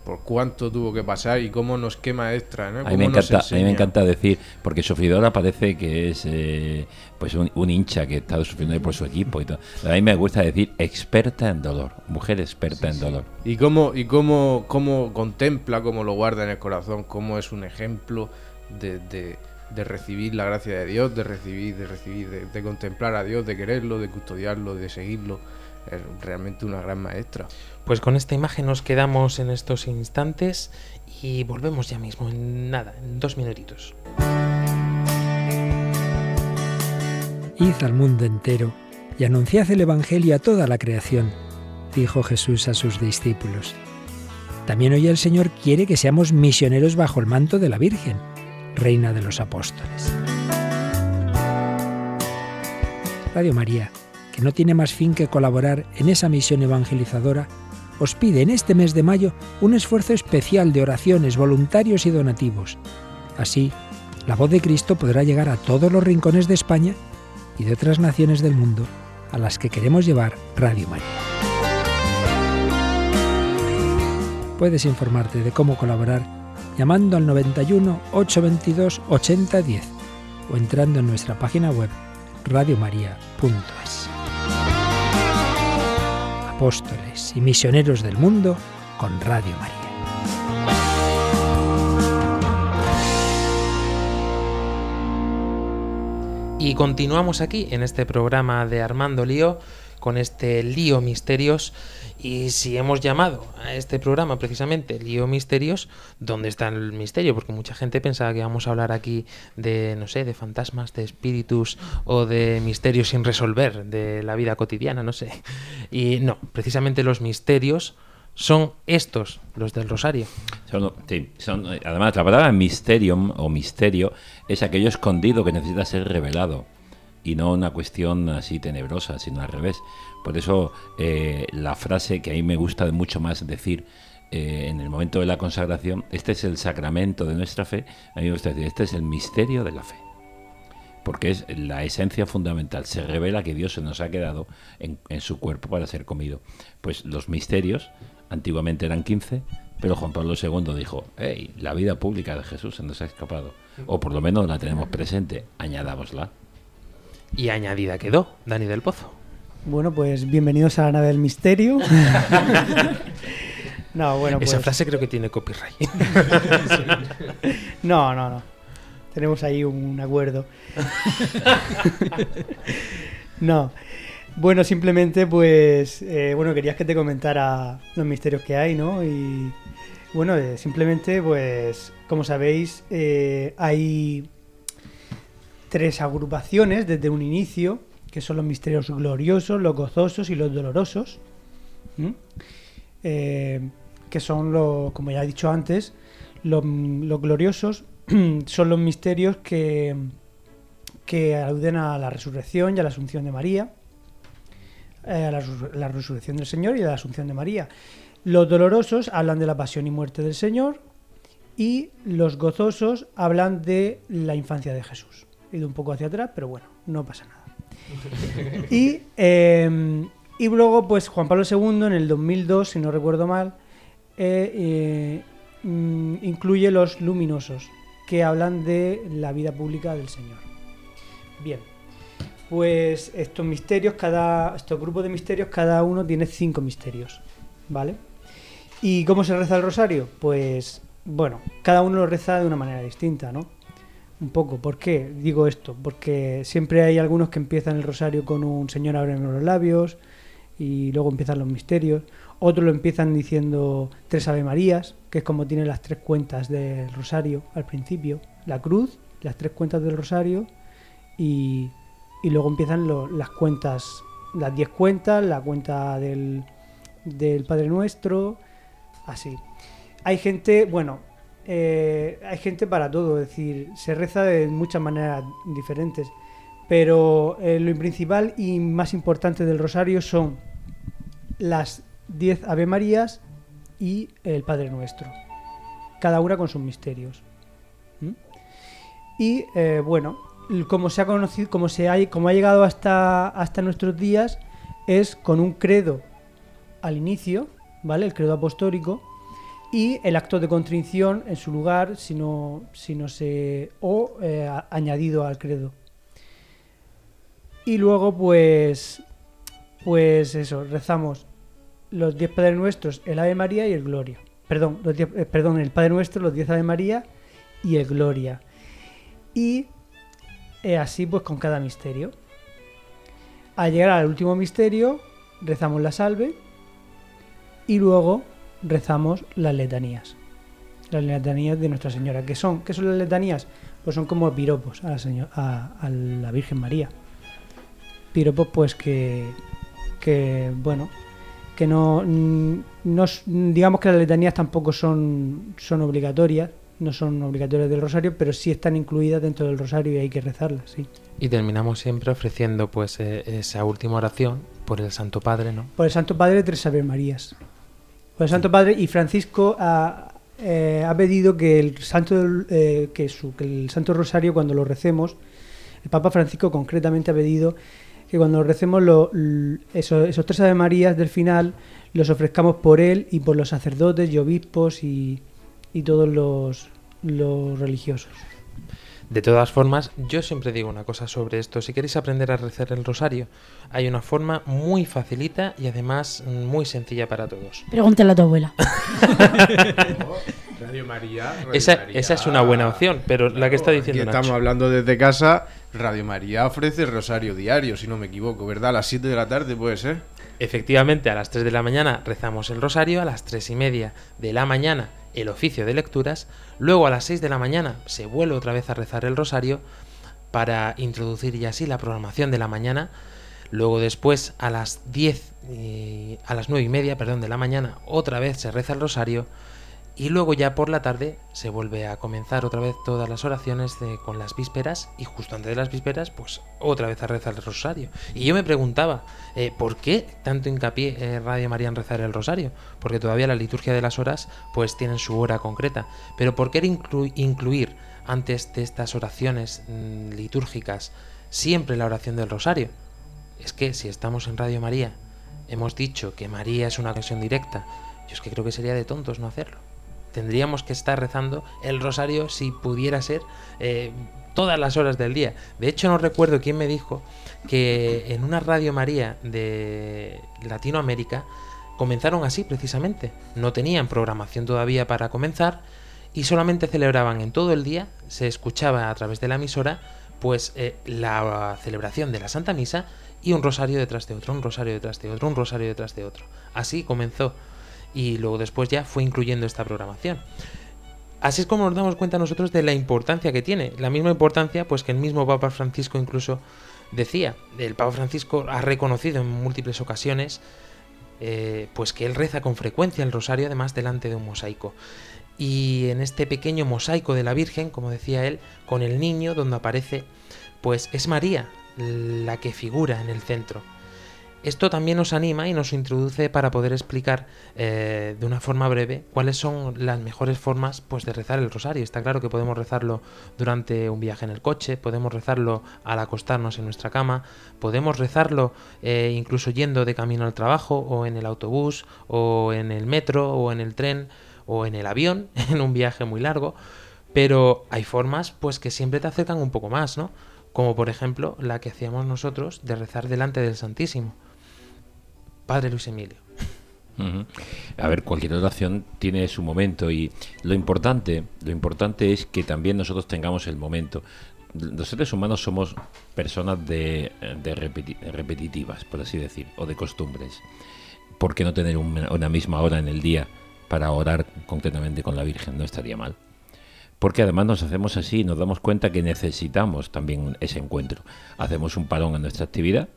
Por cuánto tuvo que pasar y cómo nos quema extra, ¿no? A mí, me encanta, a mí me encanta decir, porque sufridora parece que es eh, pues un, un hincha que está sufriendo por su equipo y todo. A mí me gusta decir experta en dolor, mujer experta en dolor. Y cómo, y cómo, cómo contempla, cómo lo guarda en el corazón, cómo es un ejemplo de, de- de recibir la gracia de Dios, de recibir, de recibir, de, de contemplar a Dios, de quererlo, de custodiarlo, de seguirlo. Es realmente una gran maestra. Pues con esta imagen nos quedamos en estos instantes y volvemos ya mismo, en nada, en dos minutitos. Id al mundo entero y anunciad el Evangelio a toda la creación, dijo Jesús a sus discípulos. También hoy el Señor quiere que seamos misioneros bajo el manto de la Virgen, Reina de los Apóstoles. Radio María, que no tiene más fin que colaborar en esa misión evangelizadora, os pide en este mes de mayo un esfuerzo especial de oraciones, voluntarios y donativos. Así, la voz de Cristo podrá llegar a todos los rincones de España y de otras naciones del mundo a las que queremos llevar Radio María. Puedes informarte de cómo colaborar llamando al 91 822 8010 o entrando en nuestra página web radiomaria.es. Apóstoles y misioneros del mundo con Radio María. Y continuamos aquí en este programa de Armando Lío con este lío misterios y si hemos llamado a este programa precisamente lío misterios, ¿dónde está el misterio? Porque mucha gente pensaba que íbamos a hablar aquí de, no sé, de fantasmas, de espíritus o de misterios sin resolver de la vida cotidiana, no sé. Y no, precisamente los misterios son estos, los del rosario. Son- sí, son, además, la palabra mysterium o misterio es aquello escondido que necesita ser revelado y no una cuestión así tenebrosa, sino al revés. Por eso eh, la frase que a mí me gusta mucho más decir eh, en el momento de la consagración, este es el sacramento de nuestra fe, a mí me gusta decir, este es el misterio de la fe. Porque es la esencia fundamental, se revela que Dios se nos ha quedado en, en su cuerpo para ser comido. Pues los misterios, antiguamente eran 15, pero Juan Pablo II dijo, hey, la vida pública de Jesús se nos ha escapado. O por lo menos la tenemos presente, añadámosla. Y añadida quedó, Dani del Pozo. Bueno, pues bienvenidos a la nave del misterio. no, bueno, pues... Esa frase creo que tiene copyright. No, no, no. Tenemos ahí un acuerdo. no. Bueno, simplemente pues, eh, bueno, querías que te comentara los misterios que hay, ¿no? Y bueno, eh, simplemente pues, como sabéis, eh, hay tres agrupaciones desde un inicio, que son los misterios gloriosos, los gozosos y los dolorosos. Eh, que son, los, como ya he dicho antes, los, gloriosos, son los misterios que, que aluden a la resurrección y a la asunción de María, eh, a la, la resurrección del Señor y a la asunción de María. Los dolorosos hablan de la pasión y muerte del Señor y los gozosos hablan de la infancia de Jesús. He ido un poco hacia atrás, pero bueno, no pasa nada. Y, eh, y luego, pues Juan Pablo II, en el 2002, si no recuerdo mal, eh, eh, mm, incluye los luminosos, que hablan de la vida pública del Señor. Bien, pues estos misterios, cada, estos grupos de misterios, cada uno tiene cinco misterios, ¿vale? ¿Y cómo se reza el rosario? Pues, bueno, cada uno lo reza de una manera distinta, ¿no? Un poco. ¿Por qué digo esto? Porque siempre hay algunos que empiezan el rosario con un Señor ábreme los labios y luego empiezan los misterios. Otros lo empiezan diciendo tres Ave Marías, que es como tiene las tres cuentas del rosario al principio. La cruz, las tres cuentas del rosario y, y luego empiezan las cuentas, las diez cuentas, la cuenta del, del Padre Nuestro, así. Hay gente, bueno, eh, hay gente para todo, es decir, se reza de muchas maneras diferentes, pero eh, lo principal y más importante del rosario son las 10 Ave Marías y el Padre Nuestro, cada una con sus misterios. Y eh, bueno, como se ha conocido, como se ha, como ha llegado hasta, hasta nuestros días, es con un credo al inicio, ¿vale? El credo apostólico y el acto de contrición en su lugar, si no, si no se. o eh, añadido al credo. Y luego, pues. Pues eso, rezamos los 10 Padres Nuestros, el Ave María y el Gloria. Perdón, los diez- eh, perdón, el Padre Nuestro, los 10 Ave María y el Gloria. Y eh, así, pues con cada misterio. Al llegar al último misterio, rezamos la salve y luego rezamos las letanías. Las letanías de Nuestra Señora. ¿Qué son? ¿Qué son las letanías? Pues son como piropos a la, a, a la Virgen María. Piropos pues que, que bueno, que no, no digamos que las letanías tampoco son, son obligatorias, no son obligatorias del rosario, pero sí están incluidas dentro del rosario y hay que rezarlas, sí. Y terminamos siempre ofreciendo pues eh, esa última oración por el Santo Padre, ¿no? Por el Santo Padre, tres Ave Marías. El Santo Padre y Francisco ha, eh, pedido que el Santo eh, que, el Santo Rosario cuando lo recemos, el Papa Francisco concretamente ha pedido que cuando recemos lo- l- eso- esos tres Ave Marías del final los ofrezcamos por él y por los sacerdotes y obispos y, y todos los, los religiosos. De todas formas, yo siempre digo una cosa sobre esto. Si queréis aprender a rezar el rosario, hay una forma muy facilita y además muy sencilla para todos. Pregúntale a tu abuela. Radio María. Radio Esa, María. esa es una buena opción, pero la que está Aquí diciendo estamos Nacho. hablando desde casa. Radio María ofrece rosario diario, si no me equivoco, ¿verdad? A las 7 de la tarde puede ser. Efectivamente, a las 3 de la mañana rezamos el rosario, a las 3 y media de la mañana el oficio de lecturas, luego a las 6 de la mañana se vuelve otra vez a rezar el rosario para introducir ya así la programación de la mañana, luego después a las 10, eh, a las 9 y media, perdón, de la mañana otra vez se reza el rosario y luego ya por la tarde se vuelve a comenzar otra vez todas las oraciones con las vísperas y justo antes de las vísperas pues otra vez a rezar el rosario. Y yo me preguntaba, eh, ¿por qué tanto hincapié eh, Radio María en rezar el rosario? Porque todavía la liturgia de las horas pues tienen su hora concreta. Pero ¿por qué inclu- incluir antes de estas oraciones mm, litúrgicas siempre la oración del rosario? Es que si estamos en Radio María, hemos dicho que María es una conexión directa, yo es que creo que sería de tontos no hacerlo tendríamos que estar rezando el rosario si pudiera ser eh, todas las horas del día. De hecho, no recuerdo quién me dijo que en una Radio María de Latinoamérica comenzaron así precisamente. No tenían programación todavía para comenzar y solamente celebraban en todo el día, se escuchaba a través de la emisora, pues eh, la celebración de la Santa Misa y un rosario detrás de otro, un rosario detrás de otro, un rosario detrás de otro. Así comenzó y luego después ya fue incluyendo esta programación. Así es como nos damos cuenta nosotros de la importancia que tiene. La misma importancia pues que el mismo Papa Francisco incluso decía. El Papa Francisco ha reconocido en múltiples ocasiones eh, pues que él reza con frecuencia el rosario además delante de un mosaico. Y en este pequeño mosaico de la Virgen, como decía él, con el niño donde aparece, pues es María la que figura en el centro. Esto también nos anima y nos introduce para poder explicar eh, de una forma breve cuáles son las mejores formas pues, de rezar el rosario. Está claro que podemos rezarlo durante un viaje en el coche, podemos rezarlo al acostarnos en nuestra cama, podemos rezarlo eh, incluso yendo de camino al trabajo o en el autobús o en el metro o en el tren o en el avión en un viaje muy largo. Pero hay formas pues que siempre te acercan un poco más, ¿no? Como por ejemplo la que hacíamos nosotros de rezar delante del Santísimo. Padre Luis Emilio. A ver, cualquier oración tiene su momento y lo importante, lo importante es que también nosotros tengamos el momento. Los seres humanos somos personas de, repetitivas, por así decir, o de costumbres. ¿Por qué no tener una misma hora en el día para orar concretamente con la Virgen? No estaría mal. Porque además nos hacemos así nos damos cuenta que necesitamos también ese encuentro. Hacemos un parón en nuestra actividad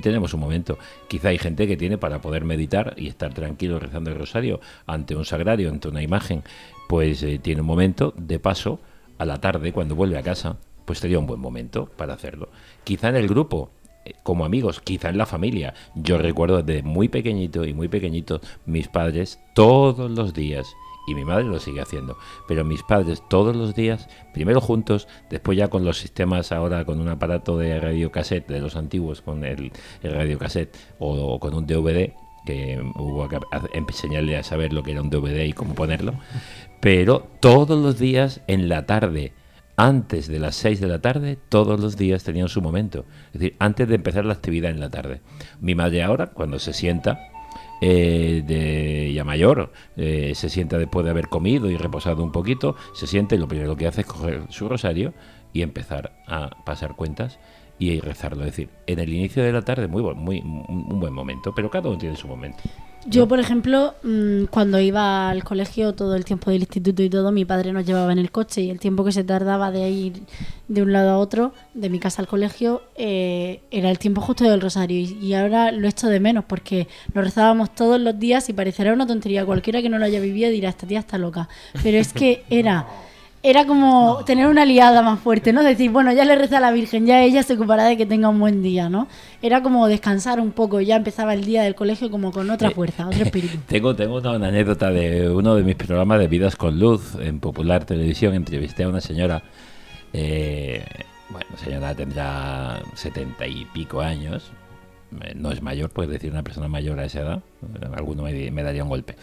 tenemos un momento. Quizá hay gente que tiene para poder meditar y estar tranquilo rezando el rosario ante un sagrario, ante una imagen, pues eh, tiene un momento de paso a la tarde cuando vuelve a casa, pues sería un buen momento para hacerlo. Quizá en el grupo, eh, como amigos, quizá en la familia. Yo recuerdo desde muy pequeñito y muy pequeñito mis padres todos los días y mi madre lo sigue haciendo. Pero mis padres todos los días, primero juntos, después ya con los sistemas ahora con un aparato de radiocassette de los antiguos, con el, el radiocassette o, con un DVD, que hubo que enseñarle a saber lo que era un DVD y cómo ponerlo. Pero todos los días en la tarde, antes de las 6 de la tarde, todos los días tenían su momento. Es decir, antes de empezar la actividad en la tarde. Mi madre ahora, cuando se sienta, eh, de ya mayor, eh, se sienta después de haber comido y reposado un poquito, se siente y lo primero que hace es coger su rosario y empezar a pasar cuentas y rezarlo. Es decir, en el inicio de la tarde, muy, muy un buen momento, pero cada uno tiene su momento. Yo, por ejemplo, mm, cuando iba al colegio todo el tiempo del instituto y todo, mi padre nos llevaba en el coche y el tiempo que se tardaba de ir de un lado a otro, de mi casa al colegio, eh, era el tiempo justo del rosario. Y, ahora lo echo de menos porque lo rezábamos todos los días y parecerá una tontería. Cualquiera que no lo haya vivido dirá, esta tía está loca. Pero es que era era como tener una aliada más fuerte, ¿no? Decir, bueno, ya le reza a la Virgen, ya ella se ocupará de que tenga un buen día, ¿no? Era como descansar un poco, ya empezaba el día del colegio como con otra eh, fuerza, otro espíritu. tengo tengo una, anécdota de uno de mis programas de Vidas con Luz en Popular Televisión, entrevisté a una señora, eh, bueno, señora tendrá setenta y pico años, no es mayor, puedes decir una persona mayor a esa edad, alguno me, daría un golpe.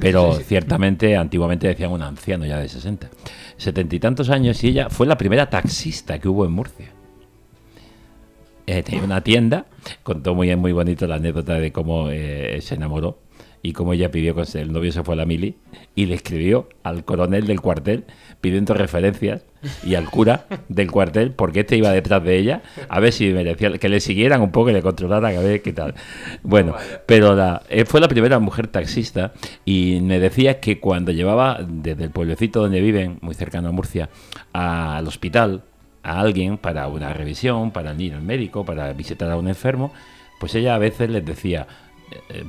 Pero ciertamente, antiguamente decían un anciano ya de 60. Setenta y tantos años y ella fue la primera taxista que hubo en Murcia. Eh, tenía una tienda, contó muy, muy bonito la anécdota de cómo eh, se enamoró y cómo ella pidió que el novio se fue a la mili y le escribió al coronel del cuartel pidiendo referencias y al cura del cuartel porque este iba detrás de ella a ver si merecía que le siguieran un poco y le controlaran a ver qué tal. Bueno, pero la, eh, fue la primera mujer taxista y me decía que cuando llevaba desde el pueblecito donde viven, muy cercano a Murcia, al hospital a alguien para una revisión, para ir al médico, para visitar a un enfermo, pues ella a veces les decía,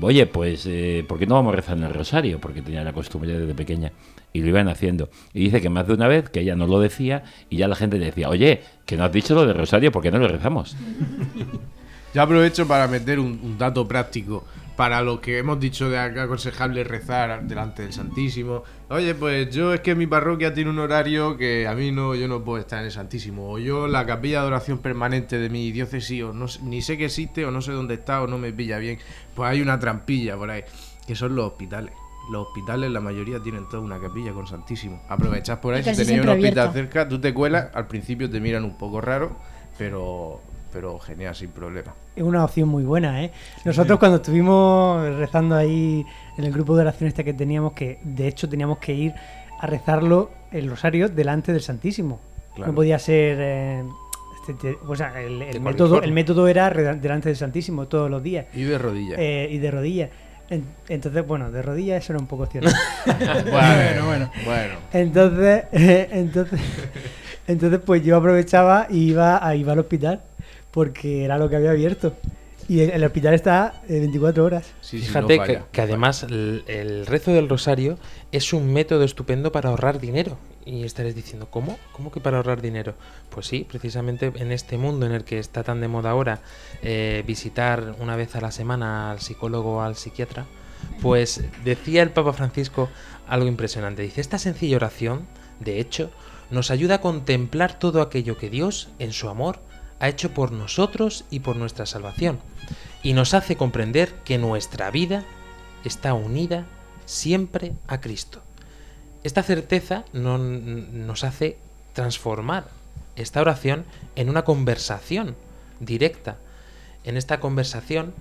oye, pues, eh, ¿por qué no vamos a rezar en el rosario? Porque tenía la costumbre desde pequeña y lo iban haciendo. Y dice que más de una vez que ella no lo decía y ya la gente le decía, oye, que no has dicho lo del rosario, ¿por qué no lo rezamos? Yo aprovecho para meter un, dato práctico para lo que hemos dicho de aconsejable rezar delante del Santísimo. Oye, pues yo es que mi parroquia tiene un horario que a mí no, yo no puedo estar en el Santísimo. O yo la capilla de oración permanente de mi diócesis, o no, ni sé que existe, o no sé dónde está, o no me pilla bien. Pues hay una trampilla por ahí, que son los hospitales los hospitales, la mayoría tienen toda una capilla con Santísimo. Aprovechás por ahí, si tenéis un hospital cerca, tú te cuelas, al principio te miran un poco raro, pero pero genial, sin problema. Es una opción muy buena, ¿eh? Nosotros cuando estuvimos rezando ahí en el grupo de oración este que teníamos, que de hecho teníamos que ir a rezarlo el rosario delante del Santísimo. No podía ser... Eh, este, o sea, el, método, el método era delante del Santísimo todos los días. Y de rodillas. Eh, y de rodillas. Entonces, bueno, de rodillas eso era un poco cierto. bueno, bueno, bueno. Entonces, entonces, entonces, pues yo aprovechaba y iba, iba al hospital porque era lo que había abierto. Y el, el hospital está eh, 24 horas. Sí, sí, Fíjate no que, que además el, el rezo del rosario es un método estupendo para ahorrar dinero. Y estaréis diciendo, ¿cómo? ¿Cómo que para ahorrar dinero? Pues sí, precisamente en este mundo en el que está tan de moda ahora eh, visitar una vez a la semana al psicólogo o al psiquiatra, pues decía el Papa Francisco algo impresionante. Dice, esta sencilla oración, de hecho, nos ayuda a contemplar todo aquello que Dios, en su amor, ha hecho por nosotros y por nuestra salvación, y nos hace comprender que nuestra vida está unida siempre a Cristo. Esta certeza no- nos hace transformar esta oración en una conversación directa. En esta conversación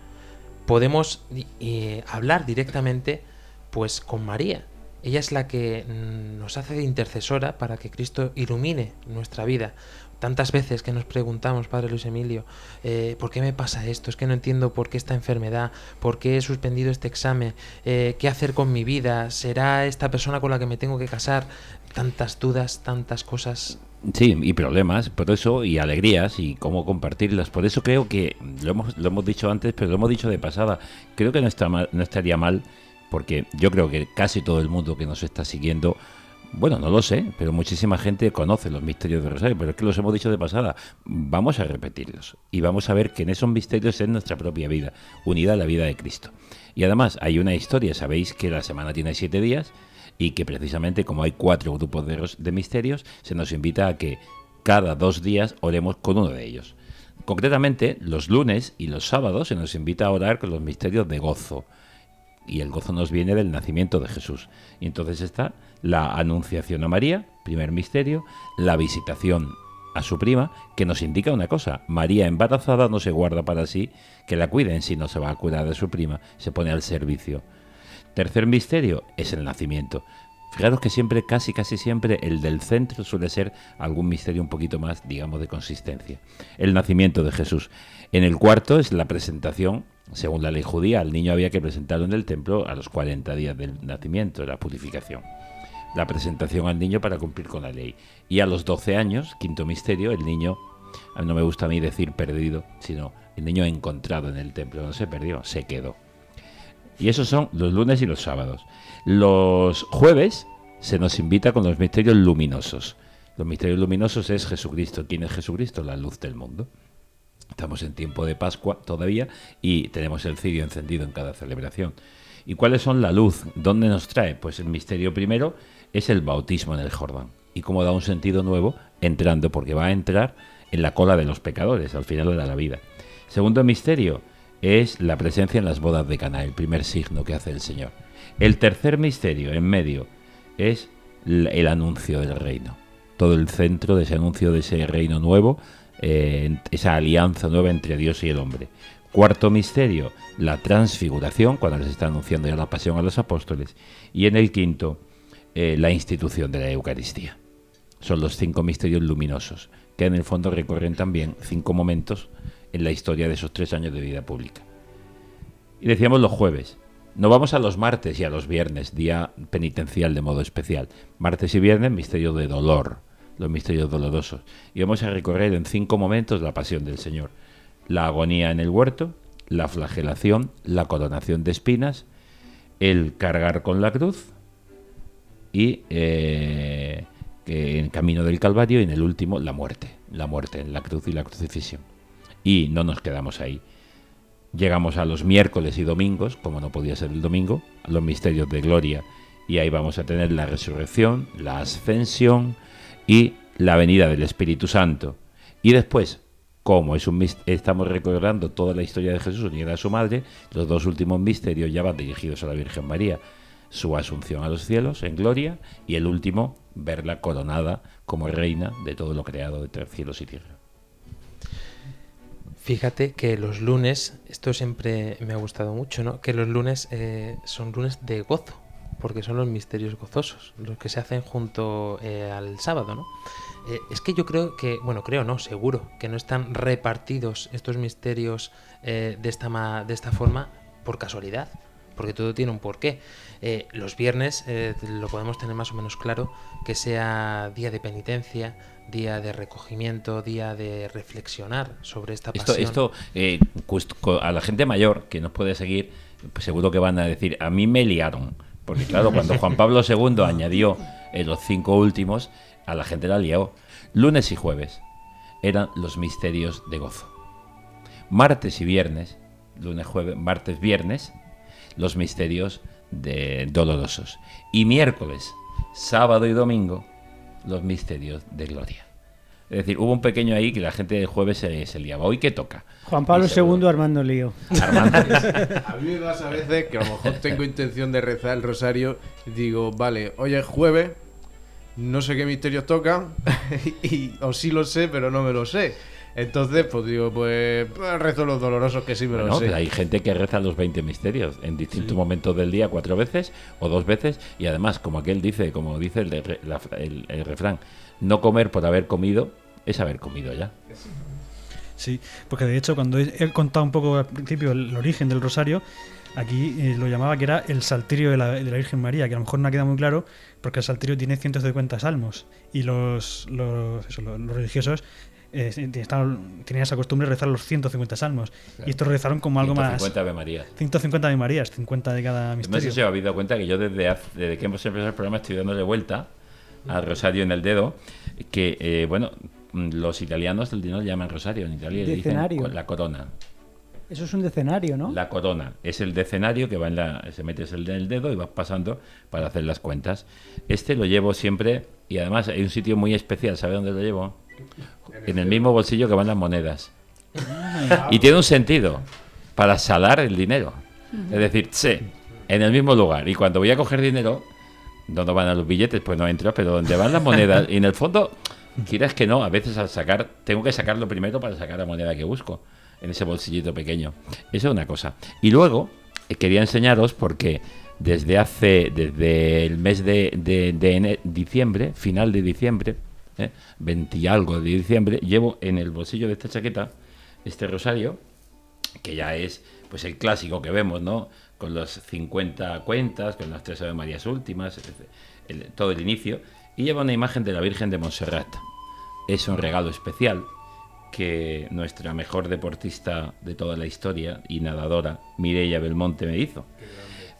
podemos eh, hablar directamente pues con María. Ella es la que nos hace de intercesora para que Cristo ilumine nuestra vida. Tantas veces que nos preguntamos, Padre Luis Emilio, eh, ¿por qué me pasa esto? Es que no entiendo por qué esta enfermedad, por qué he suspendido este examen, eh, qué hacer con mi vida, ¿será esta persona con la que me tengo que casar? Tantas dudas, tantas cosas. Sí, y problemas, por eso, y alegrías, y cómo compartirlas. Por eso creo que, lo hemos, lo hemos dicho antes, pero lo hemos dicho de pasada, creo que no, está mal- no estaría mal, porque yo creo que casi todo el mundo que nos está siguiendo, bueno, no lo sé, pero muchísima gente conoce los misterios de Rosario, pero es que los hemos dicho de pasada. Vamos a repetirlos, y vamos a ver que en esos misterios es nuestra propia vida, unida a la vida de Cristo. Y además hay una historia, sabéis que la semana tiene siete días, y que precisamente como hay cuatro grupos de, misterios, se nos invita a que cada dos días oremos con uno de ellos. Concretamente, los lunes y los sábados se nos invita a orar con los misterios de gozo. Y el gozo nos viene del nacimiento de Jesús. Y entonces está la anunciación a María, primer misterio, la visitación a su prima, que nos indica una cosa. María embarazada no se guarda para sí, que la cuiden si no se va a cuidar de su prima, se pone al servicio. Tercer misterio es el nacimiento. Fijaros que siempre, casi casi siempre, el del centro suele ser algún misterio un poquito más, digamos, de consistencia. El nacimiento de Jesús. En el cuarto es la presentación, según la ley judía, al niño había que presentarlo en el templo a los 40 días del nacimiento, la purificación. La presentación al niño para cumplir con la ley. Y a los 12 años, quinto misterio, el niño, no me gusta a mí decir perdido, sino el niño encontrado en el templo, no se perdió, se quedó. Y esos son los lunes y los sábados. Los jueves se nos invita con los misterios luminosos. Los misterios luminosos es Jesucristo. ¿Quién es Jesucristo? La luz del mundo. Estamos en tiempo de Pascua todavía y tenemos el cirio encendido en cada celebración. ¿Y cuáles son la luz? ¿Dónde nos trae? Pues el misterio primero es el bautismo en el Jordán. Y cómo da un sentido nuevo entrando, porque va a entrar en la cola de los pecadores al final de la vida. Segundo misterio es la presencia en las bodas de Cana, el primer signo que hace el Señor. El tercer misterio, en medio, es el anuncio del reino. Todo el centro de ese anuncio de ese reino nuevo, eh, esa alianza nueva entre Dios y el hombre. Cuarto misterio, la transfiguración, cuando les está anunciando ya la pasión a los apóstoles. Y en el quinto, eh, la institución de la Eucaristía. Son los cinco misterios luminosos, que en el fondo recorren también cinco momentos en la historia de esos tres años de vida pública. Y decíamos los jueves. No vamos a los martes y a los viernes, día penitencial de modo especial. Martes y viernes, misterio de dolor, los misterios dolorosos. Y vamos a recorrer en cinco momentos la pasión del Señor. La agonía en el huerto, la flagelación, la coronación de espinas, el cargar con la cruz y eh, en camino del Calvario y en el último la muerte, la muerte la cruz y la crucifixión. Y no nos quedamos ahí. Llegamos a los miércoles y domingos, como no podía ser el domingo, a los misterios de gloria. Y ahí vamos a tener la resurrección, la ascensión y la venida del Espíritu Santo. Y después, como es un estamos recordando toda la historia de Jesús unida a su madre, los dos últimos misterios ya van dirigidos a la Virgen María. Su asunción a los cielos en gloria y el último, verla coronada como reina de todo lo creado de cielos y tierra. Fíjate que los lunes, esto siempre me ha gustado mucho, ¿no? Que los lunes eh, son lunes de gozo, porque son los misterios gozosos, los que se hacen junto eh, al sábado, ¿no? Eh, es que yo creo que, bueno, creo no, seguro, que no están repartidos estos misterios de, esta ma- de esta forma por casualidad, porque todo tiene un porqué. Eh, los viernes eh, lo podemos tener más o menos claro que sea día de penitencia, día de recogimiento, día de reflexionar sobre esta pasión. esto eh, a la gente mayor que nos puede seguir, pues seguro que van a decir, a mí me liaron. Porque claro, cuando Juan Pablo II añadió los cinco últimos, a la gente la lió. Lunes y jueves eran los misterios de gozo. Martes y viernes, lunes, jueves, martes, viernes, los misterios de dolorosos. Y miércoles, sábado y domingo, los misterios de gloria. Es decir, hubo un pequeño ahí que la gente del jueves se, se liaba. ¿Hoy qué toca? Juan Pablo II Armando Lío. A mí me pasa a veces que a lo mejor tengo intención de rezar el rosario y digo, vale, hoy es jueves, no sé qué misterios tocan, y, o sí lo sé, pero no me lo sé. Entonces, pues digo, pues, pues rezo los dolorosos que sí me Bueno, sé. pero hay gente que reza los 20 misterios en distintos Sí. momentos del día, cuatro veces o dos veces, y además, como aquel dice, como dice el, de la- el- el refrán, no comer por haber comido es haber comido ya. Sí, porque de hecho cuando he, he contado un poco al principio el, el origen del rosario, aquí eh, lo llamaba que era el salterio de la, de la Virgen María, que a lo mejor no ha quedado muy claro, porque el salterio tiene 150 salmos y los, los, eso, los- los religiosos eh, estaban- tenían esa costumbre de rezar los 150 salmos. Y estos rezaron como algo 150 más... Ave Marías. 150 de Marías, 50 de cada No sé misterio. si os habéis dado cuenta que yo desde, hace- desde que hemos empezado el programa estoy dándole vuelta al rosario en el dedo, que, eh, bueno, los italianos del dinero llaman rosario, en Italia le dicen la corona. Eso es un decenario, ¿no? La corona es el decenario que va en la, se metes el en el dedo y vas pasando para hacer las cuentas. Este lo llevo siempre y además hay un sitio muy especial, ¿sabe dónde lo llevo? En el mismo bolsillo que van las monedas. Y tiene un sentido para salar el dinero. Es decir, sí, en el mismo lugar. Y cuando voy a coger dinero, ¿dónde van a los billetes? Pues no entro, pero donde van las monedas. Y en el fondo, quieras que no, a veces al sacar, tengo que sacarlo primero para sacar la moneda que busco en ese bolsillito pequeño. Eso es una cosa. Y luego, eh, quería enseñaros porque desde hace, desde el mes de, de- de ene- diciembre, final de diciembre, ¿eh? 20 y algo de diciembre, llevo en el bolsillo de esta chaqueta este rosario, que ya es pues el clásico que vemos, ¿no? Con los 50 cuentas, con las tres Ave Marías últimas, todo el inicio, y lleva una imagen de la Virgen de Montserrat. Es un regalo especial que nuestra mejor deportista de toda la historia y nadadora, Mireia Belmonte, me hizo.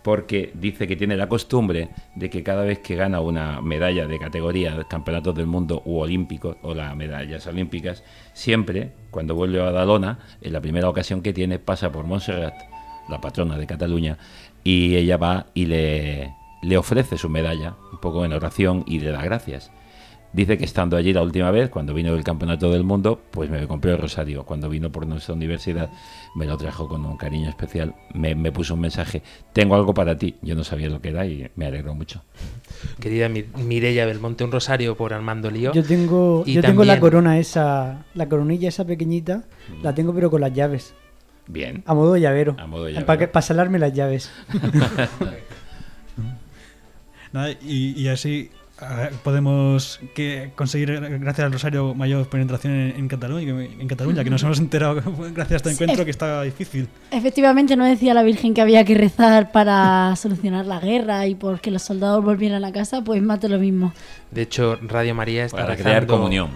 Porque dice que tiene la costumbre de que cada vez que gana una medalla de categoría de campeonatos del mundo u olímpicos o las medallas olímpicas, siempre cuando vuelve a Badalona, en la primera ocasión que tiene, pasa por Montserrat, la patrona de Cataluña, y ella va y le, le ofrece su medalla, un poco en oración y le da gracias. Dice que estando allí la última vez, cuando vino del Campeonato del Mundo, pues me compré el rosario. Cuando vino por nuestra universidad, me lo trajo con un cariño especial. Me, me puso un mensaje, tengo algo para ti. Yo no sabía lo que era y me alegró mucho. Querida Mi- Mireia Belmonte, un rosario por Armando Lío. Yo tengo, Y yo tengo la corona esa, la coronilla esa pequeñita, la tengo pero con las llaves. Bien. A modo llavero. A modo Para, llavero. para salarme las llaves. Nada, y, y así podemos que conseguir, gracias al Rosario, mayor penetración en, en Cataluña, que- en Cataluña, que nos hemos enterado gracias a este Sí. encuentro que está difícil. Efectivamente, no decía la Virgen que había que rezar para solucionar la guerra y porque los soldados volvieran a casa, pues mate lo mismo. De hecho, Radio María está Para crear rezando- comunión.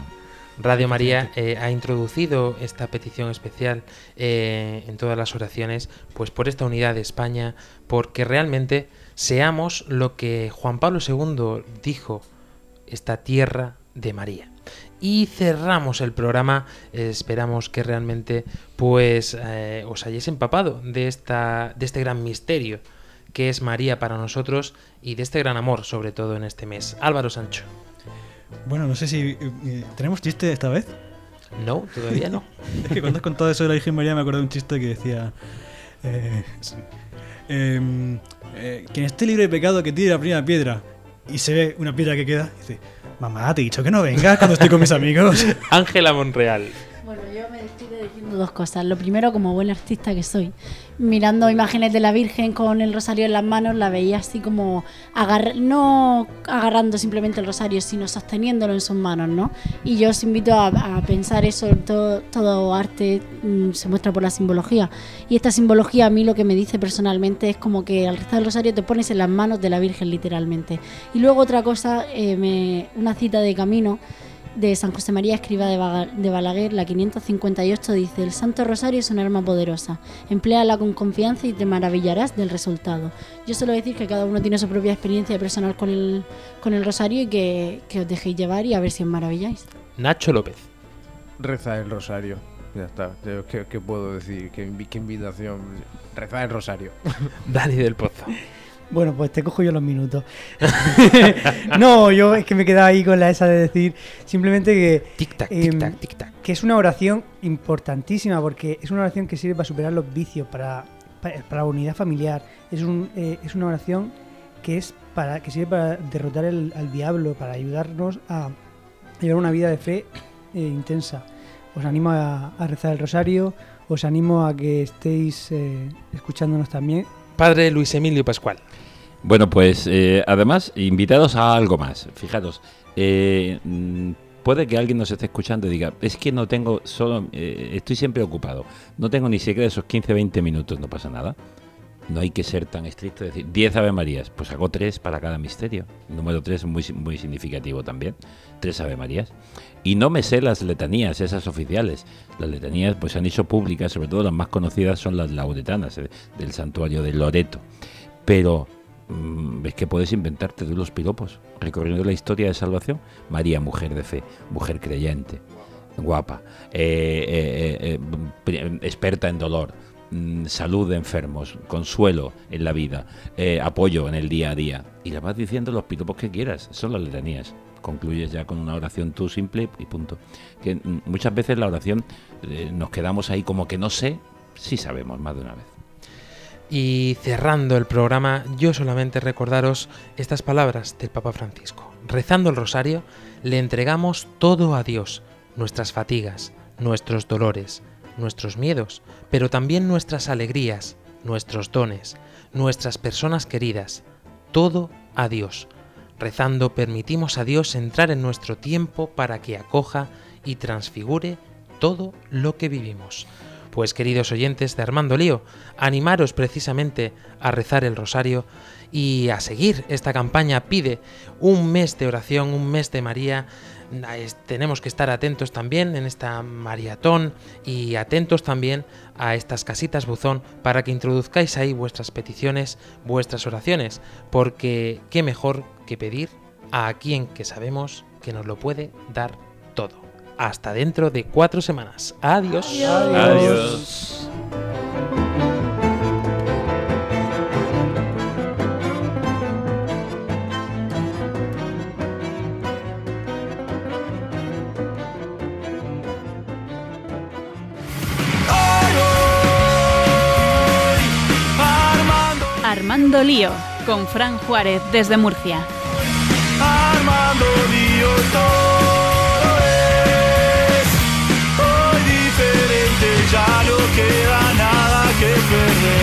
Radio María eh, ha introducido esta petición especial eh, en todas las oraciones, pues por esta unidad de España, porque realmente seamos lo que Juan Pablo II dijo, esta tierra de María. Y cerramos el programa, eh, esperamos que realmente pues eh, os hayáis empapado de, esta, de este gran misterio que es María para nosotros y de este gran amor, sobre todo en este mes. Álvaro Sancho. Bueno, no sé si eh, tenemos chiste esta vez. No, todavía no. es que cuando has contado eso de la Virgen María me acuerdo de un chiste que decía eh, em, eh, quien esté libre de pecado que tire la primera piedra y se ve una piedra que queda dice mamá te he dicho que no vengas cuando estoy con mis amigos Ángela Monreal. Bueno, yo me despido diciendo dos cosas. Lo primero, como buen artista que soy, mirando imágenes de la Virgen con el rosario en las manos, la veía así como no agarrando simplemente el rosario, sino sosteniéndolo en sus manos, ¿no? Y yo os invito a, a pensar eso, todo, todo arte mm, se muestra por la simbología. Y esta simbología a mí lo que me dice personalmente es como que al rezar el rosario te pones en las manos de la Virgen literalmente. Y luego otra cosa, eh, me- una cita de camino de San José María Escriba de, Balaguer, la 558, dice, el Santo Rosario es un arma poderosa, empléala con confianza y te maravillarás del resultado. Yo suelo decir que cada uno tiene su propia experiencia personal con el, con el Rosario y que, que os dejéis llevar y a ver si os maravilláis. Nacho López. Rezar el rosario. Ya está. ¿Qué, qué puedo decir? ¿Qué, invi- qué invitación? Rezar el rosario. Dani del Pozo. Bueno, pues te cojo yo los minutos. no, yo es que me quedaba ahí con la esa de decir simplemente que. Tic-tac, em, tic-tac, tic-tac. Que es una oración importantísima porque es una oración que sirve para superar los vicios, para, para, para la unidad familiar. Es, un, eh, es una oración que es para que sirve para derrotar el- al diablo, para ayudarnos a llevar una vida de fe eh, intensa. Os animo a, a rezar el rosario, os animo a que estéis eh, escuchándonos también. Padre Luis Emilio Pascual. Bueno, pues eh, además, invitados a algo más. Fijaros, eh, mm, puede que alguien nos esté escuchando y diga, es que no tengo, solo, eh, estoy siempre ocupado. No tengo ni siquiera esos 15-20 minutos, no pasa nada. No hay que ser tan estricto, decir 10 Ave Marías, pues hago 3 para cada misterio. Número 3 muy, si- muy significativo también, 3 Ave Marías. Y no me sé las letanías, esas oficiales. Las letanías pues se han hecho públicas, sobre todo las más conocidas son las lauretanas eh, del santuario de Loreto. Pero mm, es que puedes inventarte tú los piropos, recorriendo la historia de salvación. María, mujer de fe, mujer creyente, guapa, eh, eh, experta en dolor, mm, salud de enfermos, consuelo en la vida, eh, apoyo en el día a día. Y le vas diciendo los piropos que quieras, son las letanías. Concluyes ya con una oración tú simple y punto. Que mm, muchas veces la oración eh, nos quedamos ahí como que no sé, sí sabemos más de una vez. Y cerrando el programa, yo solamente recordaros estas palabras del Papa Francisco. Rezando el rosario, le entregamos todo a Dios, nuestras fatigas, nuestros dolores, nuestros miedos, pero también nuestras alegrías, nuestros dones, nuestras personas queridas, todo a Dios. Rezando permitimos a Dios entrar en nuestro tiempo para que acoja y transfigure todo lo que vivimos. Pues queridos oyentes de Armando Lío, animaros precisamente a rezar el rosario y a seguir esta campaña. Pide un mes de oración, un mes de María. Tenemos que estar atentos también en esta maratón y atentos también a estas casitas buzón para que introduzcáis ahí vuestras peticiones, vuestras oraciones, porque qué mejor que pedir a quien que sabemos que nos lo puede dar todo. Hasta dentro de cuatro semanas. Adiós. Adiós. Armando, Armando Lío, con Fran Juárez desde Murcia. Armando Lío todo es, hoy diferente, ya no queda nada que perder.